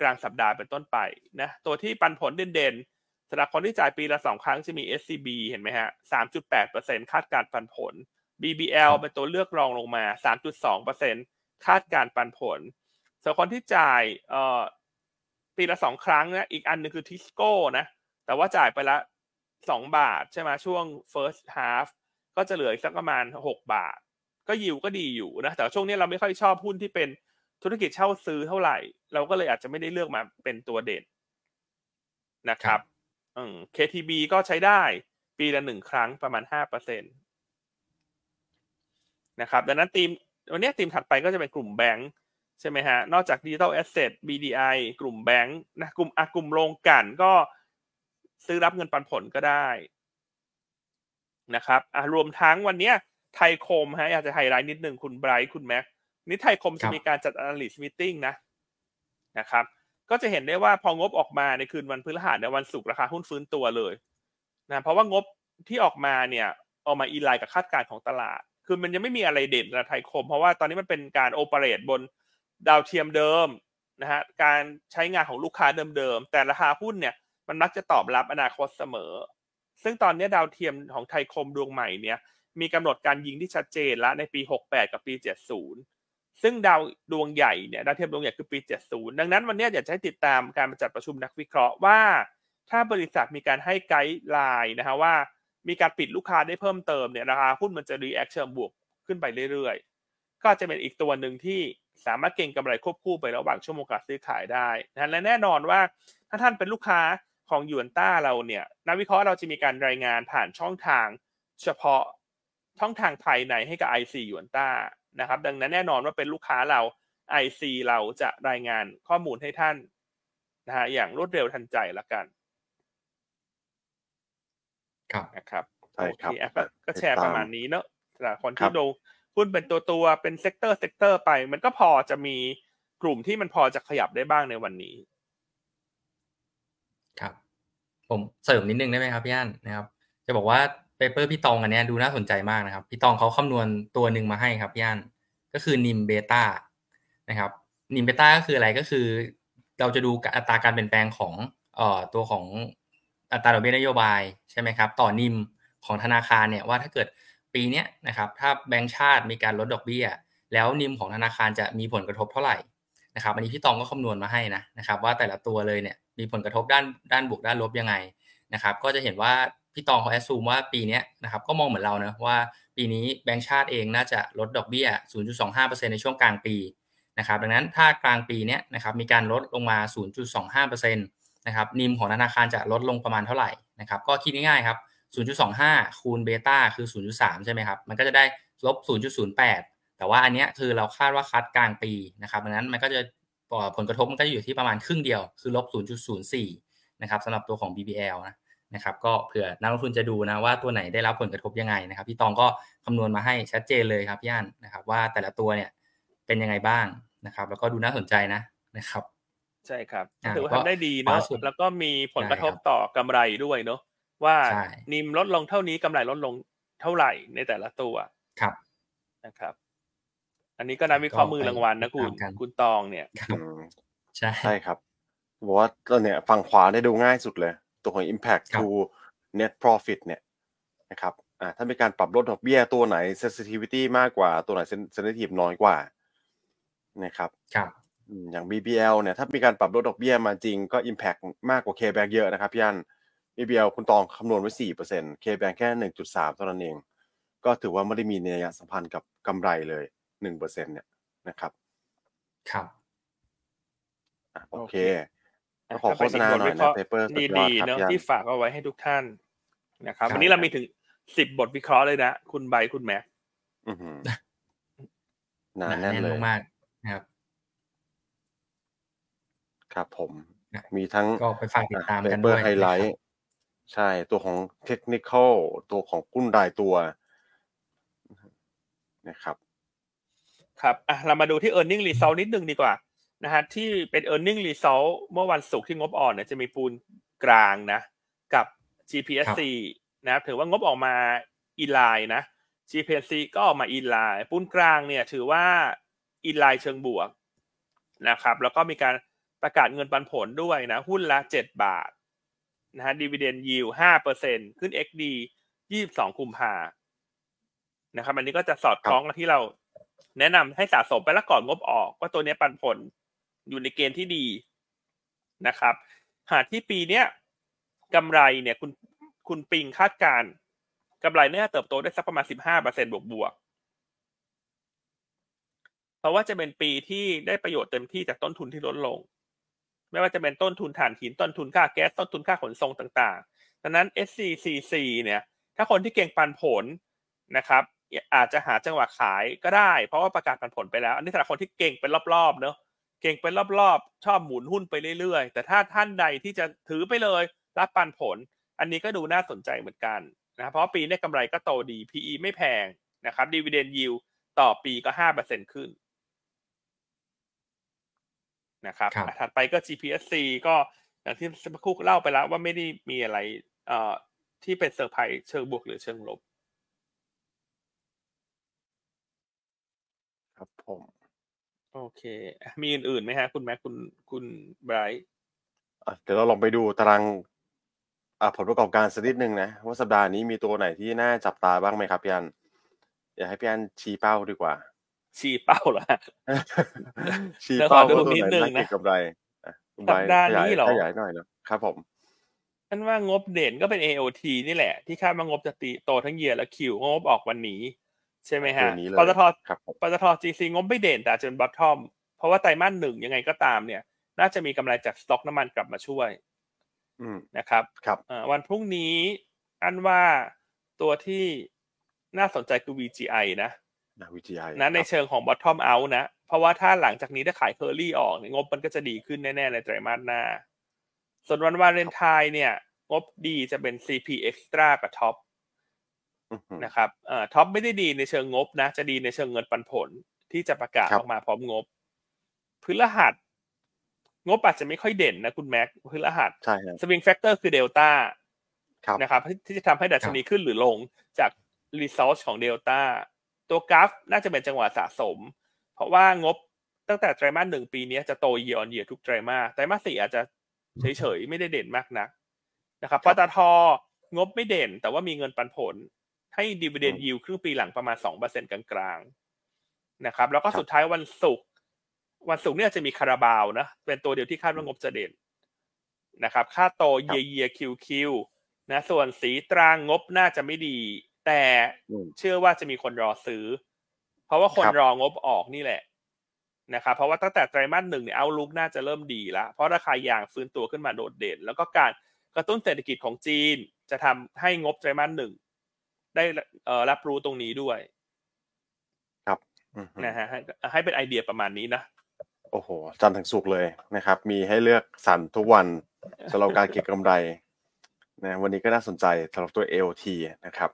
กลางสัปดาห์เป็นต้นไปนะตัวที่ปันผลเด่นๆสำหรับคนที่จ่ายปีละสองครั้งจะมี SCB เห็นไหมฮะสามจุดแปดเปอร์เซ็นคาดการปันผล BBL เป็นตัวเลือกรองลงมาสามจุดสองเปอร์เซ็นคาดการปันผลส่วนคนที่จ่ายเอ่อ ปีละสองครั้งนะอีกอันนึงคือทิสโก้นะแต่ว่าจ่ายไปละสองบาทใช่ไหมช่วง first half ก็จะเหลืออีกสักประมาณหกบาท ก็ยิวก็ดีอยู่นะแต่ช่วงนี้เราไม่ค่อยชอบหุ้นที่เป็นธุรกิจเช่าซื้อเท่าไหร่ เราก็เลยอาจจะไม่ได้เลือกมาเป็นตัวเด่นนะครับอืม KTB ก็ใช้ได้ปีละหนึ่งครั้งประมาณห้าเปอร์เซ็นตนะครับ ดังนั้นทีมวันนี้ทีมถัดไปก็จะเป็นกลุ่มแบงค์ ใช่ไหมฮะ นอกจาก Digital Asset BDI กลุ่มแบงค์นะกลุ่มอะกลุ่มโรงกลั่นก็ซื้อรับเงินปันผลก็ได้นะครับอะรวมทั้งวันนี้ไทยคมฮะอยากจะไฮไลท์นิดหนึ่งคุณไบรท์คุณแม็กนี่ไทยคมจะมีการจัด analyst meeting นะนะครับ ก็จะเห็นได้ว่าพองบออกมาในคืนวันพฤหัสในวันศุกร์ราคาหุ้นฟื้นตัวเลยนะเพราะว่างบที่ออกมาเนี่ยออกมาอีไลน์กับคาดการณ์ของตลาด คือมันยังไม่มีอะไรเด่นนะไทยคม เพราะว่าตอนนี้มันเป็นการโอเปเรตบน ดาวเทียมเดิมนะฮะการใช้งานของลูกค้าเดิมๆแต่ราคาหุ้นเนี่ยมันมักจะตอบรับอนาคตเสมอ ซึ่งตอนนี้ดาวเทียมของไทยคมดวงใหม่เนี่ยมีกำหนดการยิงที่ชัดเจนแล้วในปี 68 กับปี 70 ซึ่งดาวดวงใหญ่เนี่ยดาวเทียมดวงใหญ่คือปี 70 ดังนั้นวันนี้อยากจะให้ติดตามการจัดประชุมนักวิเคราะห์ว่า ถ้าบริษัทมีการให้ guideline นะฮะว่า มีการปิดลูกค้าได้เพิ่มเติมเนี่ยราคาหุ้นมันจะ react เชิงบวกขึ้นไปเรื่อยๆ ก็จะเป็นอีกตัวหนึ่งที่สามารถเก็งกำไรควบคู่ไประหว่างชั่วโมงการซื้อขายได้นะและแน่นอนว่าถ้าท่านเป็นลูกค้าของยูนต้าเราเนี่ยนักวิเคราะห์เราจะมีการรายงานผ่านช่องทาง เฉพาะช่องทางภายในให้กับ IC ยูนต้านะครับ ดังนั้นแน่นอนว่าเป็นลูกค้าเรา IC เราจะรายงานข้อมูลให้ท่านนะฮะอย่างรวดเร็วทันใจละกันครับนะครับใช่ครับโอเก็แชร์ประมาณนี้เนอะสำหรับคนที่ดู ครับ หุ้นเป็นตัวตัวๆเป็น sector sector ไป มันก็พอจะมีกลุ่มที่มันพอจะขยับได้บ้างในวันนี้ ครับ ผมเสริมนิดนึงได้ไหมครับพี่อั้นนะครับ จะบอกว่า paper พี่ตองอันนี้ดูน่าสนใจมากนะครับ พี่ตองเขาคำนวณตัวหนึ่งมาให้ครับพี่อั้นก็คือ NIM beta นะครับ NIM beta ก็คืออะไรก็คือ เราจะดูอัตราการเปลี่ยนแปลงของเอ่อตัวของอัตราดอกเบี้ยนโยบายใช่ไหมครับ ต่อ NIM ของธนาคารเนี่ยว่าถ้าเกิด ปีนี้นะครับถ้าแบงก์ชาติมีการลดดอกเบี้ย แล้วนิมของธนาคารจะมีผลกระทบเท่าไหร่นะครับอันนี้พี่ตองก็คำนวณมาให้นะนะครับว่าแต่ละตัวเลยเนี่ยมีผลกระทบด้านด้านบวกด้านลบยังไงนะครับก็จะเห็นว่าพี่ตองเขาแอดซูมว่าปีนี้นะครับก็มองเหมือนเราเนะว่าปีนี้แบงก์ชาติเองน่าจะลดดอกเบี้ย 0.25%ในช่วงกลางปีนะครับดังนั้นถ้ากลางปีนี้นะครับมีการลดลงมา 0.25%นะครับนิมของธนาคารจะลดลงประมาณเท่าไหร่นะครับก็คิดง่ายๆครับ 0.25 คูณเบต้าคือ 0.3 ใช่ไหมครับ มันก็จะได้ลบ 0.08 แต่ว่าอันเนี้ยคือเราคาดว่าคัดกลางปีนะครับดังนั้นมันก็จะผลกระทบมันก็จะอยู่ที่ประมาณครึ่งเดียว คือลบ 0.04 นะครับสำหรับตัวของ BBL นะนะครับ ก็เผื่อนักลงทุนจะดูนะว่าตัวไหนได้รับผลกระทบยังไงนะครับ พี่ตองก็คำนวณมาให้ชัดเจนเลยครับพี่อันนะครับ ว่าแต่ละตัวเนี่ยเป็นยังไงบ้างนะครับ แล้วก็ดูน่าสนใจนะนะครับ ใช่ครับอ่าถือว่าก็ทำได้ดีเนาะขอสุดแล้วก็มีผลกระทบใช่ครับต่อกำไรด้วยเนาะ ว่าใช่นิมลดลงเท่านี้กำไรลดลงเท่าไหร่ในแต่ละตัวครับนะครับ อันนี้ก็นักวิเคราะห์มือรางวัลนะคุณตามกันคุณตองเนี่ยครับอืมใช่ใช่ครับบอกว่าตัวเนี่ยฝั่งขวาได้ดูง่ายสุดเลย ตัวของ impact ครับ to net profit เนี่ยนะครับอ่าถ้ามีการปรับลดดอกเบี้ยตัวไหน sensitivity มากกว่าตัวไหน sensitive น้อยกว่านะครับครับอืมอย่าง BBL เนี่ยถ้ามีการปรับลดดอกเบี้ยมาจริงก็ impact มากกว่า KBank เยอะนะครับพี่อัน BBL คุณตองคำนวณไว้4% KBank แค่1.3เท่านั้นเอง ก็ถือว่าไม่ได้มีนัยสัมพันธ์กับกำไรเลย1%เนี่ยนะครับ ครับอะโอเคขอโฆษณาหน่อยนะเปเปอร์ดีๆเนาะที่ฝากเอาไว้ให้ทุกท่านนะครับวันนี้เรามีถึงสิบบทวิเคราะห์เลยนะ คุณใบคุณแม็กนานแน่นเลยมากนะครับ ครับผม มีทั้งก็ไปฝากติดตามกันด้วยไฮไลท์ ใช่ตัวของเทคนิคอลตัวของกุ้นรายตัวนะครับครับอะเรามาดูที่ e a r n i n g result นิดนึงดีกว่านะฮะที่เป็น e a r n i n g result เมื่อวันศุกร์ที่งบอ่อนเนี่ยจะมีปูนกลางนะกับ GPSC นะครับถือว่างบออกมาอินไลน์นะ GPSC ก็ออกมาอินไลน์ปูนกลางเนี่ยถือว่าอินไลน์เชิงบวกนะครับแล้วก็มีการประกาศเงินปันผลด้วยนะหุ้นละเจ็ดบาท นะฮะดีเวเดนยิวห้าเปอร์เซ็นขึ้น XD ยี่สิบสองกุมภานะครับ อันนี้ก็จะสอดคล้องกับที่เราแนะนำให้สะสมไปแล้วก่อนงบออกว่าตัวนี้ปันผลอยู่ในเกณฑ์ที่ดีนะครับ หากที่ปีเนี้ยกำไรเนี่ยคุณคุณปิงคาดการกำไรน่าจะเติบโตได้สักประมาณสิบห้าเปอร์เซ็นบวกบวกเพราะว่าจะเป็นปีที่ได้ประโยชน์เต็มที่จากต้นทุนที่ลดลง ไม่ว่าจะเป็นต้นทุนถ่านหินต้นทุนค่าแก๊สต้นทุนค่าขนส่งต่างๆดังนั้น SCCC เนี่ย ถ้าคนที่เก่งปันผลนะครับ อาจจะหาจังหวะขายก็ได้ เพราะว่าประกาศปันผลไปแล้ว อันนี้สำหรับคนที่เก่งเป็นรอบๆเนอะเก่งเป็นรอบๆ ชอบหมุนหุ้นไปเรื่อยๆ แต่ถ้าท่านใดที่จะถือไปเลย รับปันผล อันนี้ก็ดูน่าสนใจเหมือนกันนะเพราะปีนี้กำไรก็โตดี PE ไม่แพงนะครับดีเวเดนยิวต่อปีก็ห้าเปอร์เซ็นขึ้น นะครับถัดไปก็ GPSC ก็อย่างที่สักครู่เล่าไปแล้วว่าไม่ได้มีอะไรเอ่อที่เป็นเซอร์ไพรส์เชิงบวกหรือเชิงลบ ครับผม โอเค มีอื่นๆไหมฮะ คุณแม็กคุณคุณไบรท์เดี๋ยวเราลองไปดูตารางผลประกอบการสักนิดนึงนะ ว่าสัปดาห์นี้มีตัวไหนที่น่าจับตาบ้างไหมครับพี่อัน อยากให้พี่อันชี้เป้าดีกว่า ชี้เป้าเหรอชี้เป้าดูนิดนึงนะกำไรสัปดาห์นี้หรอขยายหน่อยนะครับผมฉันว่างบเด่นก็เป็น AOT นี่แหละ ที่คาดว่างบจะตีโตทั้งเยียร์และคิวงบออกวันนี้ ใช่ไหมฮะปตทปตท GC งบไม่เด่นแต่จะ bottom เพราะว่าไตรมาสหนึ่งยังไงก็ตามเนี่ย น่าจะมีกำไรจากสต็อกน้ำมันกลับมาช่วยนะครับ ครับวันพรุ่งนี้อันว่าตัวที่น่าสนใจคือ VGI นะ VGI นะในเชิงของ bottom out นะ เพราะว่าถ้าหลังจากนี้ถ้าขายเคอรี่ออกงบมันก็จะดีขึ้นแน่ๆในไตรมาสหน้า ส่วนวันวาเลนไทน์เนี่ย งบดีจะเป็น CP Axtra กับ TOPนะครับเอ่อ TOP ไม่ได้ดีในเชิงงบนะ จะดีในเชิงเงินปันผลที่จะประกาศออกมาพร้อมงบพฤหัสงบอาจจะไม่ค่อยเด่นนะคุณแม็กคือพฤหัสใช่ swing factor คือเดลต้านะครับ ที่จะทำให้ดัชนีขึ้นหรือลงจาก result ของเดลต้า ตัวกราฟน่าจะเป็นจังหวะสะสม เพราะว่างบตั้งแต่ไตรมาสหนึ่งปีนี้จะโต year on year ทุกไตรมาสไตรมาสสี่อาจจะเฉยๆ ไม่ได้เด่นมากนักนะครับปตทงบไม่เด่น แต่ว่ามีเงินปันผล ให้ดีเวเดนยิวครึ่งปีหลังประมาณสองเปอร์เซ็นต์กลางๆนะครับ แล้วก็สุดท้ายวันศุกร์วันศุกร์เนี่ยจะมีคาราบาวนะเป็นตัวเดียวที่คาดว่างบจะเด่นนะครับ ค่าโตเยียเยียคิวคิวนะส่วนสีตรางงบน่าจะไม่ดี แต่เชื่อว่าจะมีคนรอซื้อ เพราะว่าคนรองบออกนี่แหละนะครับเพราะว่าตั้งแต่ไตรมาสหนึ่งเนี่ยเอาลุกน่าจะเริ่มดีแล้ว เพราะราคายางฟื้นตัวขึ้นมาโดดเด่น แล้วก็การกระตุ้นเศรษฐกิจของจีนจะทำให้งบไตรมาสหนึ่งได้รับรู้ตรงนี้ด้วย ครับนะฮะให้เป็นไอเดียประมาณนี้นะโอ้โหจันทร์ถึงสุกเลยนะครับ มีให้เลือกสรรทุกวันสำหรับการเก็งกำไรนะวันนี้ก็น่าสนใจสำหรับตัว AOT นะครับ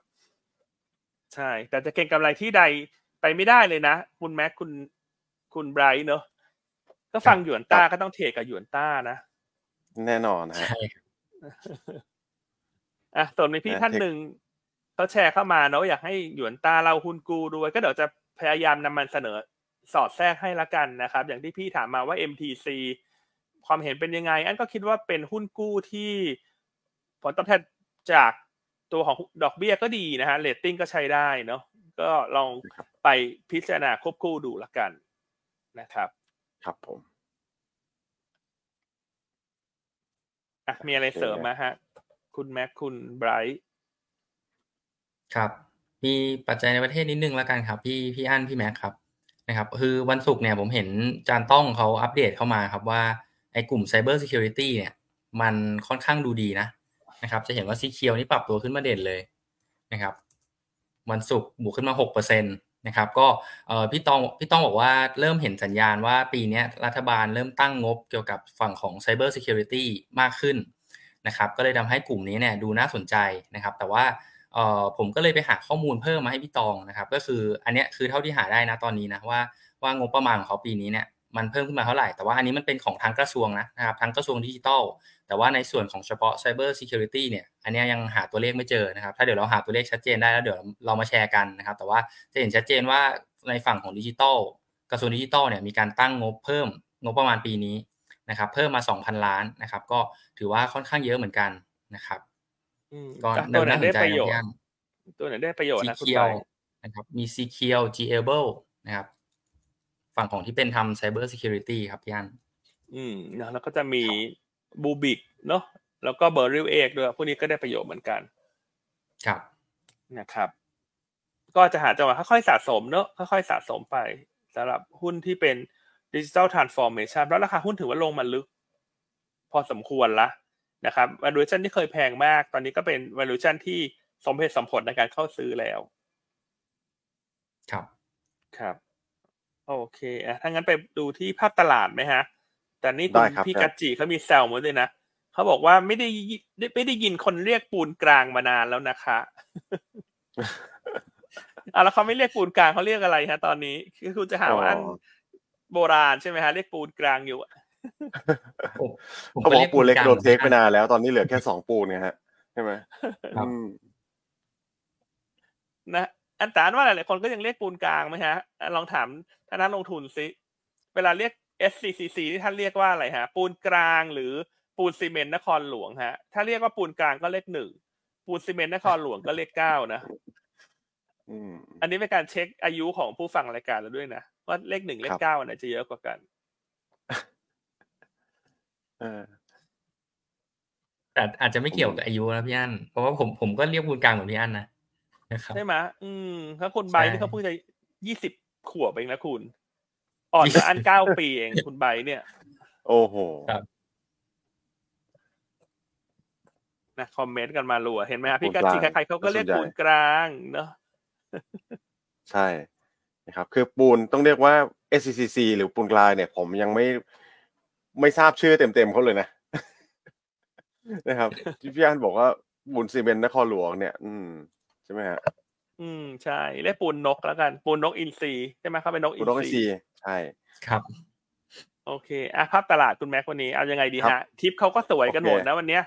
ใช่ แต่จะเก็งกำไรที่ใดไปไม่ได้เลยนะ คุณแม็กคุณคุณไบรท์เนอะก็ฟังหยวนต้าก็ต้องเทกับหยวนต้านะ แน่นอนนะอะส่วนมีพี่ท่านหนึ่งเขาแชร์เข้ามาเนาะอยากให้หยวนต้าเล่าหุ้นกูด้วย ก็เดี๋ยวจะพยายามนำมันเสนอสอดแทรกให้ละกันนะครับ อย่างที่พี่ถามมาว่า MTC ความเห็นเป็นยังไง อันก็คิดว่าเป็นหุ้นกู้ที่ผลตอบแทนจาก ตัวของดอกเบี้ยก็ดีนะฮะเรตติ้งก็ใช้ได้เนาะก็ลองไปพิจารณาควบคู่ดูละกันนะครับ ครับผมอะมีอะไรเสริมมาฮะ คุณแม็กคุณไบรท์ครับ มีปัจจัยในประเทศนิดนึงแล้วกันครับ พี่พี่อั้นพี่แม็กครับนะครับ คือวันศุกร์เนี่ยผมเห็นจานต้องเขาอัปเดตเข้ามาครับว่าไอ้กลุ่ม Cyber Security เนี่ย มันค่อนข้างดูดีนะ นะครับ จะเห็นว่าซีเคียวนี่ปรับตัวขึ้นมาเด่นเลยนะครับวันศุกร์บวกขึ้นมา6%นะครับก็พี่ตองพี่ต้องบอกว่าเริ่มเห็นสัญญาณว่าปีนี้รัฐบาลเริ่มตั้งงบเกี่ยวกับฝั่งของ Cyber Security มากขึ้นนะครับก็เลยทำให้กลุ่มนี้เนี่ยดูน่าสนใจนะครับ แต่ว่าผมก็เลยไปหาข้อมูลเพิ่มมาให้พี่ตองนะครับ ก็คืออันนี้คือเท่าที่หาได้นะตอนนี้นะว่าว่างบประมาณของเขาปีนี้เนี่ยมันเพิ่มขึ้นมาเท่าไหร่แต่ว่าอันนี้มันเป็นของทางกระทรวงนะนะครับทางกระทรวงดิจิทัล แต่ว่าในส่วนของเฉพาะ Cyber Security เนี่ยอันนี้ยังหาตัวเลขไม่เจอนะครับถ้าเดี๋ยวเราหาตัวเลขชัดเจนได้แล้วเดี๋ยวเรามาแชร์กันนะครับ แต่ว่าจะเห็นชัดเจนว่าในฝั่งของดิจิทัลกระทรวงดิจิทัลเนี่ยมีการตั้งงบเพิ่มงบประมาณปีนี้นะครับ เพิ่มมา 2,000 ล้านนะครับ ก็ถือว่าค่อนข้างเยอะเหมือนกันนะครับก็ตัวไหนได้ประโยชน์ตัวไหนได้ประโยชน์นะคุณไปนะครับมี c q l g a b l e นะครับ ฝั่งของที่เป็นทำ Cyber Security ครับพี่อันอืมนะแล้วก็จะมี Bluebik เนาะแล้วก็ Beryl 8 ด้วยพวกนี้ก็ได้ประโยชน์เหมือนกัน ครับนะครับ ก็จะหาจังหวะค่อยๆสะสมเนาะค่อยๆสะสมไปสำหรับหุ้นที่เป็น digital transformation แล้วราคาหุ้นถือว่าลงมาลึก พอสมควรละนะครับ valuation ที่เคยแพงมาก ตอนนี้ก็เป็น valuation ที่สมเหตุสมผลในการเข้าซื้อแล้ว ครับครับ โอเคอะถ้างั้นไปดูที่ภาพตลาดไหมฮะ แต่นี่คุณพี่กัจจิเขามีแซวมาด้วยนะเขาบอกว่าไม่ได้ไม่ได้ยินคนเรียกปูนกลางมานานแล้วนะคะอะแล้วเขาไม่เรียกปูนกลางเขาเรียกอะไรฮะ ตอนนี้คือคุณจะหาว่าอันโบราณใช่ไหมฮะเรียกปูนกลางอยู่เขาบอกปูนเล็กโดนเทคไปนานแล้ว ตอนนี้เหลือแค่สองปูนไงฮะใช่ไหมนะอันแต่อันว่าหลายๆคนก็ยังเรียกปูนกลางไหมฮะ ลองถามท่านนักลงทุนซิ เวลาเรียก SCCC ที่ท่านเรียกว่าอะไรฮะ ปูนกลางหรือปูนซีเมนต์นครหลวงฮะ ถ้าเรียกว่าปูนกลางก็เลขหนึ่งปูนซีเมนต์นครหลวงก็เลขเก้านะอันนี้เป็นการเช็คอายุของผู้ฟังรายการเราด้วยนะว่าเลขหนึ่งเลขเก้าอันไหนจะเยอะกว่ากันแต่อาจจะไม่เกี่ยวกับอายุนะพี่อันเพราะว่าผมผมก็เรียกปูนกลางเหมือนพี่อันนะใช่ไหมอืมถ้าคนใบนี่เขาเพิ่งจะยี่สิบขวบเองนะคุณ อ่อนกว่าอันเก้าปีเองคุณใบเนี่ย โอ้โหนะคอมเมนต์กันมาลัวเห็นไหมครับพี่กาจีใครๆเขาก็เรียกปูนกลางเนาะใช่นะครับ คือปูนต้องเรียกว่า SCCC หรือปูนกลางเนี่ย ผมยังไม่ไม่ทราบชื่อเต็มๆเขาเลยนะนะครับที่พี่อันบอกว่าปูนซีเมนต์นครหลวงเนี่ย อืมใช่ไหมฮะอืมใช่เรียกปูนนกแล้วกัน ปูนนกอินทรีใช่ไหมครับเป็นนกอินทรี ใช่ครับ โอเคอะภาพตลาดคุณแม็กวันนี้เอายังไงดีฮะ ทิปเขาก็สวยกันหมดนะวันเนี้ย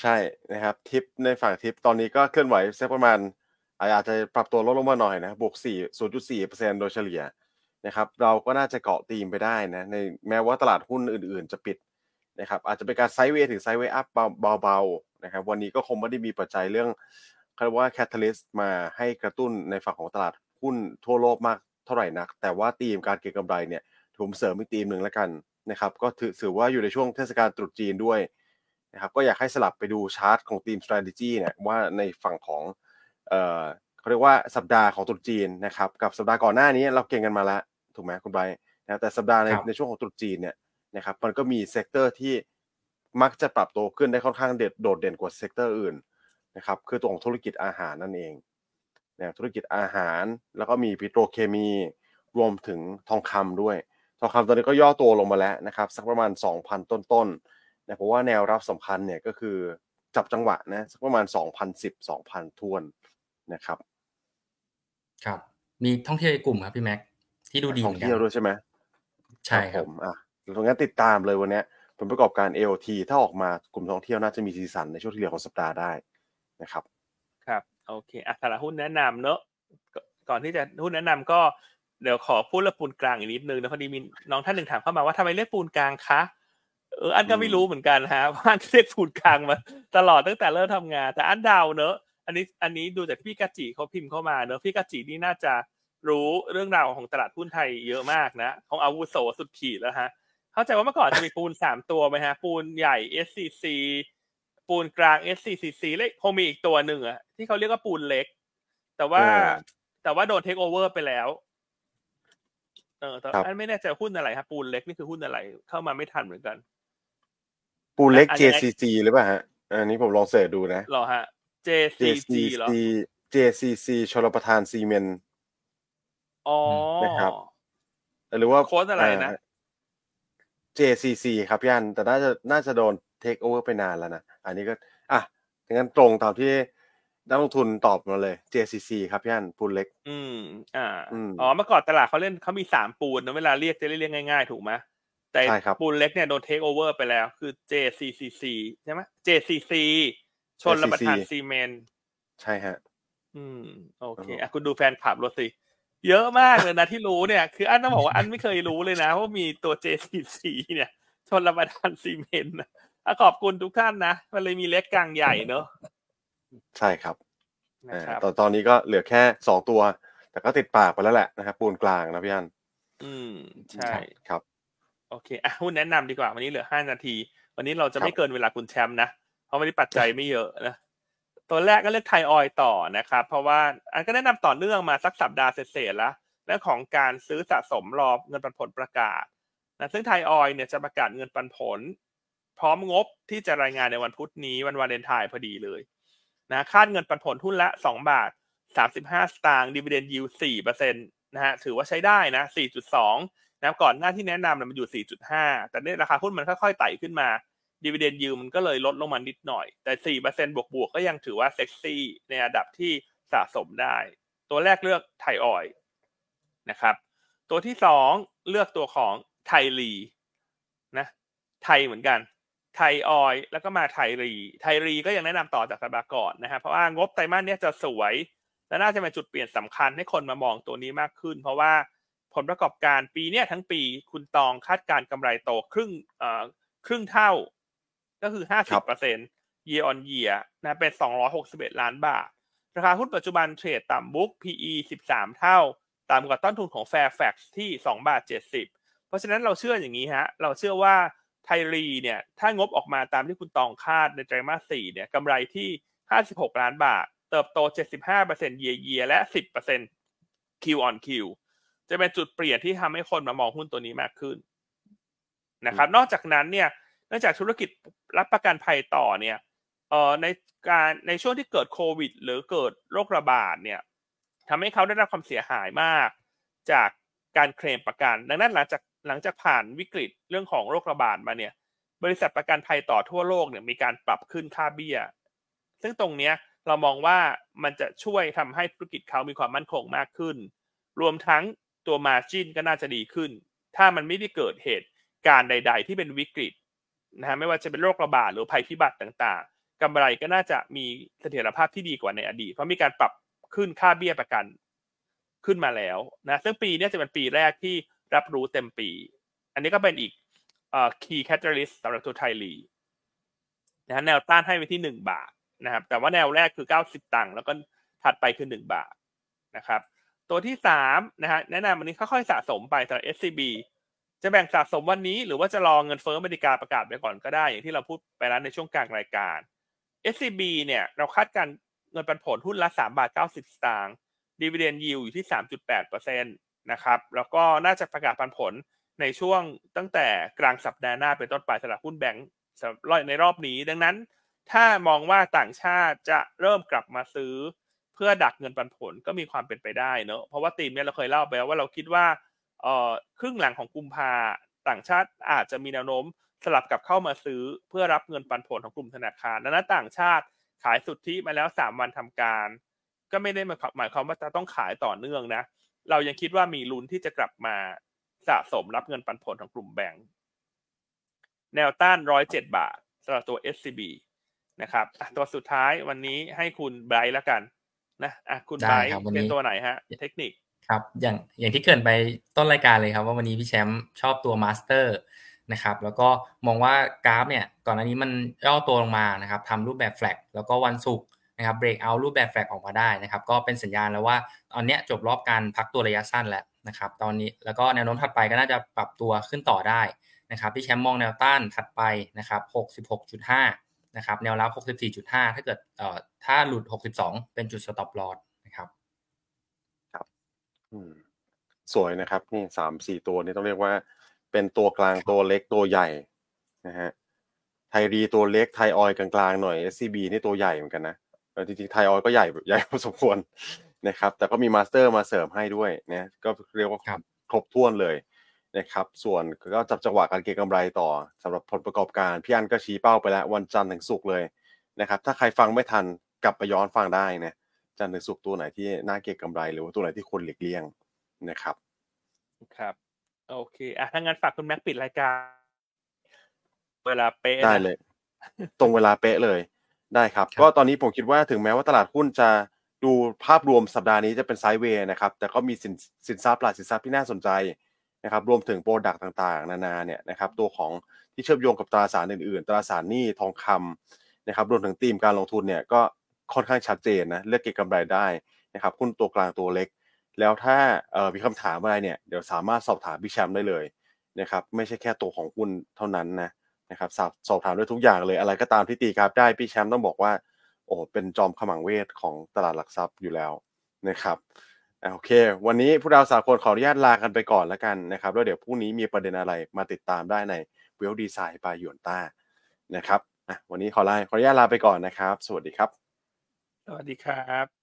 ใช่นะครับ ทิปในฝั่งทิปตอนนี้ก็เคลื่อนไหวสักประมาณอาจจะปรับตัวลดลงมาหน่อยนะบวกสี่ศูนย์จุดสี่เปอร์เซ็นโดยเฉลี่ยนะครับ เราก็น่าจะเกาะธีมไปได้นะในแม้ว่าตลาดหุ้นอื่นๆ จะปิดนะครับอาจจะเป็นการ sideway ถึง sideway up เบาๆนะครับวันนี้ก็คงไม่ได้มีปัจจัยเรื่องเรียกว่า catalyst มาให้กระตุ้นในฝั่งของตลาดหุ้นทั่วโลกมาก เท่าไหร่นัก แต่ว่าธีมการเก็งกำไรเนี่ยถูมเสริมอีกธีมหนึ่งแล้วกันนะครับ ก็ถือว่าอยู่ในช่วงเทศกาลตรุษจีนด้วยนะครับ ก็อยากให้สลับไปดูชาร์ตของทีม strategy เนี่ยว่าในฝั่งของเอ่อเขาเรียกว่าสัปดาห์ของตรุษจีนนะครับ กับสัปดาห์ก่อนหน้านี้เราเก็งกันมาแล้วถูกไหมคุณไบรท์นะแต่สัปดาห์ในในช่วงของตรุษจีนเนี่ยนะครับ มันก็มี sector ที่มักจะปรับตัวขึ้นได้ค่อนข้างเด็ดโดดเด่นกว่า sector อื่นนะครับ คือตัวของธุรกิจอาหารนั่นเอง นะธุรกิจอาหาร แล้วก็มีปิโตรเคมี รวมถึงทองคำด้วย ทองคำตอนนี้ก็ย่อตัวลงมาแล้วนะครับสักประมาณ 2,000 ต้นๆนะเพราะว่าแนวรับสำคัญเนี่ยก็คือจับจังหวะนะสักประมาณ 2,010 2,000ทวนนะครับครับมีท่องเที่ยวกลุ่มครับพี่แม็กที่ดูดีท่องเที่ยวด้วยใช่ไหมใช่ครับผมอะตรงนั้นติดตามเลยวันนี้ผลประกอบการ AOT ถ้าออกมากลุ่มท่องเที่ยวน่าจะมีสีสันในช่วงที่เหลือของสัปดาห์ได้นะครับครับ โอเคอะตลาดหุ้นแนะนำเนอะก่อนที่จะหุ้นแนะนำก็เดี๋ยวขอพูดเรื่องปูนกลางอีกนิดนึงนะพอดีมีน้องท่านหนึ่งถามเข้ามาว่าทำไมเรียกปูนกลางคะเอออันก็ไม่รู้เหมือนกันฮะว่าเรียกปูนกลางมาตลอดตั้งแต่เริ่มทำงาน แต่อันดาวเนอะ อันนี้อันนี้ดูจากพี่กาจิเขาพิมพ์เข้ามาเนอะพี่กาจินี่น่าจะรู้เรื่องราวของตลาดหุ้นไทยเยอะมากนะของอาวุโสสุดขีดแล้วฮะเข้าใจว่าเมื่อก่อนจะมีปูนสามตัวไหมฮะ ปูนใหญ่ SCC ปูนกลาง SCCC เล็กคงมีอีกตัวหนึ่งอะที่เขาเรียกว่าปูนเล็ก แต่ว่าแต่ว่าโดนเทคโอเวอร์ไปแล้ว เออแต่อันไม่แน่ใจหุ้นอะไรครับปูนเล็กนี่คือหุ้นอะไร เข้ามาไม่ทันเหมือนกัน ปูนเล็กอะยังไง JCC หรือเปล่าฮะอันนี้ผมลอง search ดูนะเหรอฮะ JCG เหรอ JCC ชลประทานซีเมนต์อ๋อนะครับหรือว่าโค้ดอะไรนะ JCC ครับพี่อันแต่น่าจะน่าจะโดน เทคโอเวอร์ไปนานแล้วนะ อันนี้ก็ อะงั้นตรงตามที่นักลงทุนตอบมาเลย JCC ครับพี่อันปูนเล็ก อืม อ่าอืมอ๋อ เมื่อก่อนตลาดเขาเล่นเขามีสามปูนนะเวลาเรียกจะเรียกง่ายๆ ถูกไหมแต่ใช่ครับปูนเล็กเนี่ยโดนเทคโอเวอร์ไปแล้ว คือ JCCC ใช่ไหม JCC ชนระประทาน JCC ซีเมนต์ใช่ฮะ อืม โอเคครับผมอะคุณดูแฟนคลับรถสิ เยอะมากเลยนะที่รู้เนี่ย คืออันต้องบอกว่าอันไม่เคยรู้เลยนะว่ามีตัว JCC เนี่ย ชนระประทานซีเมนต์นะอะ ขอบคุณทุกท่านนะ มันเลยมีเล็กกลางใหญ่เนอะใช่ครับนะอ่าครับตอนตอนนี้ก็เหลือแค่สองตัว แต่ก็ติดปากไปแล้วแหละนะครับปูนกลางนะพี่อันอืมใช่ครับ โอเคอะหุ้นแนะนำดีกว่า วันนี้เหลือห้านาที วันนี้เราจะครับไม่เกินเวลาคุณแชมป์นะเพราะวันนี้ปัจจัยไม่เยอะนะตัวแรกก็เลือกไทยออยล์ต่อนะครับ เพราะว่าอันก็แนะนำต่อเนื่องมาสักสัปดาห์เศษๆแล้วเรื่องของการซื้อสะสมรอเงินปันผลประกาศนะซึ่งไทยออยล์เนี่ยจะประกาศเงินปันผล พร้อมงบที่จะรายงานในวันพุธนี้วันวาเลนไทน์พอดีเลยนะคาดเงินปันผลหุ้นละสองบาทสามสิบห้าสตางค์ dividend yield สี่เปอร์เซ็นต์นะฮะถือว่าใช้ได้นะสี่จุดสองนะก่อนหน้าที่แนะนำมันอยู่ 4.5 แต่เนี่ยราคาหุ้นมันค่อยๆไต่ขึ้นมาดีเวเดนยิวมันก็เลยลดลงมานิดหน่อย แต่ 4%บวกบวกๆก็ยังถือว่าเซ็กซี่ในระดับที่สะสมได้ ตัวแรกเลือกไทยออยล์นะครับ ตัวที่สองเลือกตัวของไทยรีนะไทยเหมือนกัน ไทยออยล์แล้วก็มาไทยรี ไทยรีก็ยังแนะนำต่อจากสัปดาห์ก่อนนะครับเพราะว่างบไตรมาสเนี้ยจะสวย และน่าจะเป็นจุดเปลี่ยนสำคัญให้คนมามองตัวนี้มากขึ้น เพราะว่าผลประกอบการปีเนี้ยทั้งปีคุณตองคาดการณ์กำไรโตครึ่งเอ่อครึ่งเท่า ก็คือ50เปอร์เซ็นต์ year on year นะเป็น261ล้านบาท ราคาหุ้นปัจจุบันเทรดต่ำบุ๊ก PE 13เท่าต่ำกว่าต้นทุนของ Fairfax ที่2บาท70เพราะฉะนั้นเราเชื่ออย่างนี้ฮะเราเชื่อว่า ไทรีเนี่ยถ้างบออกมาตามที่คุณตองคาดในไตรมาส4เนี่ยกำไรที่ 56 ล้านบาท เติบโต 75% year year และ 10% Q on Q จะเป็นจุดเปลี่ยนที่ทำให้คนมามองหุ้นตัวนี้มากขึ้นนะครับ นอกจากนั้นเนี่ยเนื่องจากธุรกิจรับประกันภัยต่อเนี่ยเอ่อในการในช่วงที่เกิดโควิด หรือเกิดโรคระบาดเนี่ยทำให้เขาได้รับความเสียหายมาก จากการเคลมประกัน ดังนั้นหลังจาก หลังจากผ่านวิกฤตเรื่องของโรคระบาดมาเนี่ย บริษัทประกันภัยต่อทั่วโลกเนี่ยมีการปรับขึ้นค่าเบี้ย ซึ่งตรงเนี้ยเรามองว่ามันจะช่วยทำให้ธุรกิจเขามีความมั่นคงมากขึ้น รวมทั้งตัวมาจินก็น่าจะดีขึ้น ถ้ามันไม่ได้เกิดเหตุการณ์ใด ๆ ที่เป็นวิกฤตนะฮะไม่ว่าจะเป็นโรคระบาดหรือภัยพิบัติต่างๆกำไรก็น่าจะมีเสถียรภาพที่ดีกว่าในอดีต เพราะมีการปรับขึ้นค่าเบี้ยประกันขึ้นมาแล้วนะซึ่งปีนี้จะเป็นปีแรกที่ รับรู้เต็มปี อันนี้ก็เป็นอีกเอ่อ key catalyst สำหรับตัวไทยลีนะฮะแนวต้านให้ไว้ที่หนึ่งบาทนะครับ แต่ว่าแนวแรกคือเก้าสิบตังค์แล้วก็ถัดไปคือหนึ่งบาทนะครับ ตัวที่สามนะฮะแนะนำวันนี้ค่อยๆสะสมไปสำหรับ SCB จะแบ่งสะสมวันนี้หรือว่าจะรอเงินเฟ้ออเมริกาประกาศไปก่อนก็ได้ อย่างที่เราพูดไปแล้วในช่วงกลางรายการ SCB เนี่ยเราคาดการเงินปันผลหุ้นละ3บาท90 สตางค์ดีเวเดนยิวอยู่ที่ 3.8%น นะครับแล้วก็น่าจะประกาศปันผลในช่วงตั้งแต่กลางสัปดาห์หน้าเป็นต้นไปสำหรับหุ้นแบงก์ในรอบนี้ ดังนั้น ถ้ามองว่าต่างชาติจะเริ่มกลับมาซื้อ เพื่อดักเงินปันผลก็มีความเป็นไปได้เนอะเพราะว่าตีมเนี่ยเราเคยเล่าไปแล้วว่าเราคิดว่าเอ่อครึ่งหลังของกุมภาต่างชาติอาจจะมีแนวโน้มสลับกลับเข้ามาซื้อเพื่อรับเงินปันผลของกลุ่มธนาคารดังนั้นต่างชาติขายสุทธิมาแล้วสามวันทำการ ก็ไม่ได้หมายความว่าจะต้องขายต่อเนื่องนะ เรายังคิดว่ามีลุ้นที่จะกลับมาสะสมรับเงินปันผลของกลุ่มแบงก์แนวต้านร้อยเจ็ดบาทสำหรับตัว SCB นะครับอะตัวสุดท้ายวันนี้ให้คุณไบรท์แล้วกันนะอะคุณไบรได้ท์ครับวันเป็นนี้ตัวไหนฮะ เทคนิคครับอย่างอย่างที่เกริ่นไปต้นรายการเลยครับ ว่าวันนี้พี่แชมป์ชอบตัวมาสเตอร์นะครับแล้วก็มองว่ากราฟเนี่ยก่อนหน้านี้มันย่อตัวลงมานะครับทำรูปแบบ flag แล้วก็วันศุกร์ นะครับ break out รูปแบบ flag ออกมาได้นะครับ ก็เป็นสัญญาณแล้วว่าตอนนี้จบรอบการพักตัวระยะสั้นแล้วนะครับ ตอนนี้แล้วก็แนวโน้มถัดไปก็น่าจะปรับตัวขึ้นต่อได้นะครับพี่แชมป์มองแนวต้านถัดไปนะครับ 66.5 นะครับแนวรับ 64.5 ถ้าเกิดเอ่อถ้าหลุด 62 เป็นจุด stop loss นะครับอืมสวยนะครับนี่สามสี่ตัวนี้ต้องเรียกว่า เป็นตัวกลางตัวเล็กตัวใหญ่นะฮะไทยรีตัวเล็กไทยออยล์กลางๆหน่อย SCB นี่ตัวใหญ่เหมือนกันนะ จริงๆไทยออยล์ก็ใหญ่ใหญ่พอสมควรนะครับ แต่ก็มีมาสเตอร์มาเสริมให้ด้วยนะก็เรียกว่าครับครบถ้วนเลยนะครับ ส่วนก็จับจังหวะการเก็งกำไรต่อสำหรับผลประกอบการ พี่อันก็ชี้เป้าไปแล้ววันจันทร์ถึงศุกร์เลยนะครับ ถ้าใครฟังไม่ทันกลับไปย้อนฟังได้นะจันทร์ถึงศุกร์ตัวไหนที่น่าเก็งกำไร หรือว่าตัวไหนที่ควรหลีกเลี่ยงนะครับ ครับ โอเคอะถ้างั้นฝากคุณแม็กปิดรายการ เวลาเป๊ะนะได้เลย ตรงเวลาเป๊ะเลย ได้ครับครับ ก็ตอนนี้ผมคิดว่าถึงแม้ว่าตลาดหุ้นจะดูภาพรวมสัปดาห์นี้จะเป็นไซด์เวย์นะครับ แต่ก็มีสินสินทรัพย์หลายสินทรัพย์ที่น่าสนใจนะครับ รวมถึงโปรดักต์ต่างๆ นานาเนี่ยนะครับ ตัวของที่เชื่อมโยงกับตราสารอื่นๆ ตราสารหนี้ทองคำนะครับ รวมถึงธีมการลงทุนเนี่ยก็ค่อนข้างชัดเจนนะ เลือกเก็งกำไรได้นะครับ หุ้นตัวกลางตัวเล็ก แล้วถ้าเอ่อมีคำถามอะไรเนี่ย เดี๋ยวสามารถสอบถามพี่แชมป์ได้เลยนะครับ ไม่ใช่แค่ตัวของหุ้นเท่านั้นนะ นะครับสอบสอบถามด้วยทุกอย่างเลยอะไรก็ตามที่ตีกราฟได้พี่แชมป์ต้องบอกว่า โอ้เป็นจอมขมังเวทของตลาดหลักทรัพย์อยู่แล้วนะครับโอเค วันนี้พวกเราสามคนขออนุญาตลากันไปก่อนแล้วกันนะครับแล้วเดี๋ยวพรุ่งนี้มีประเด็นอะไรมาติดตามได้ในเวลดีไซน์ปายวนต้านะครับวันนี้ขอลาขออนุญาตลาไปก่อนนะครับ สวัสดีครับ สวัสดีครับ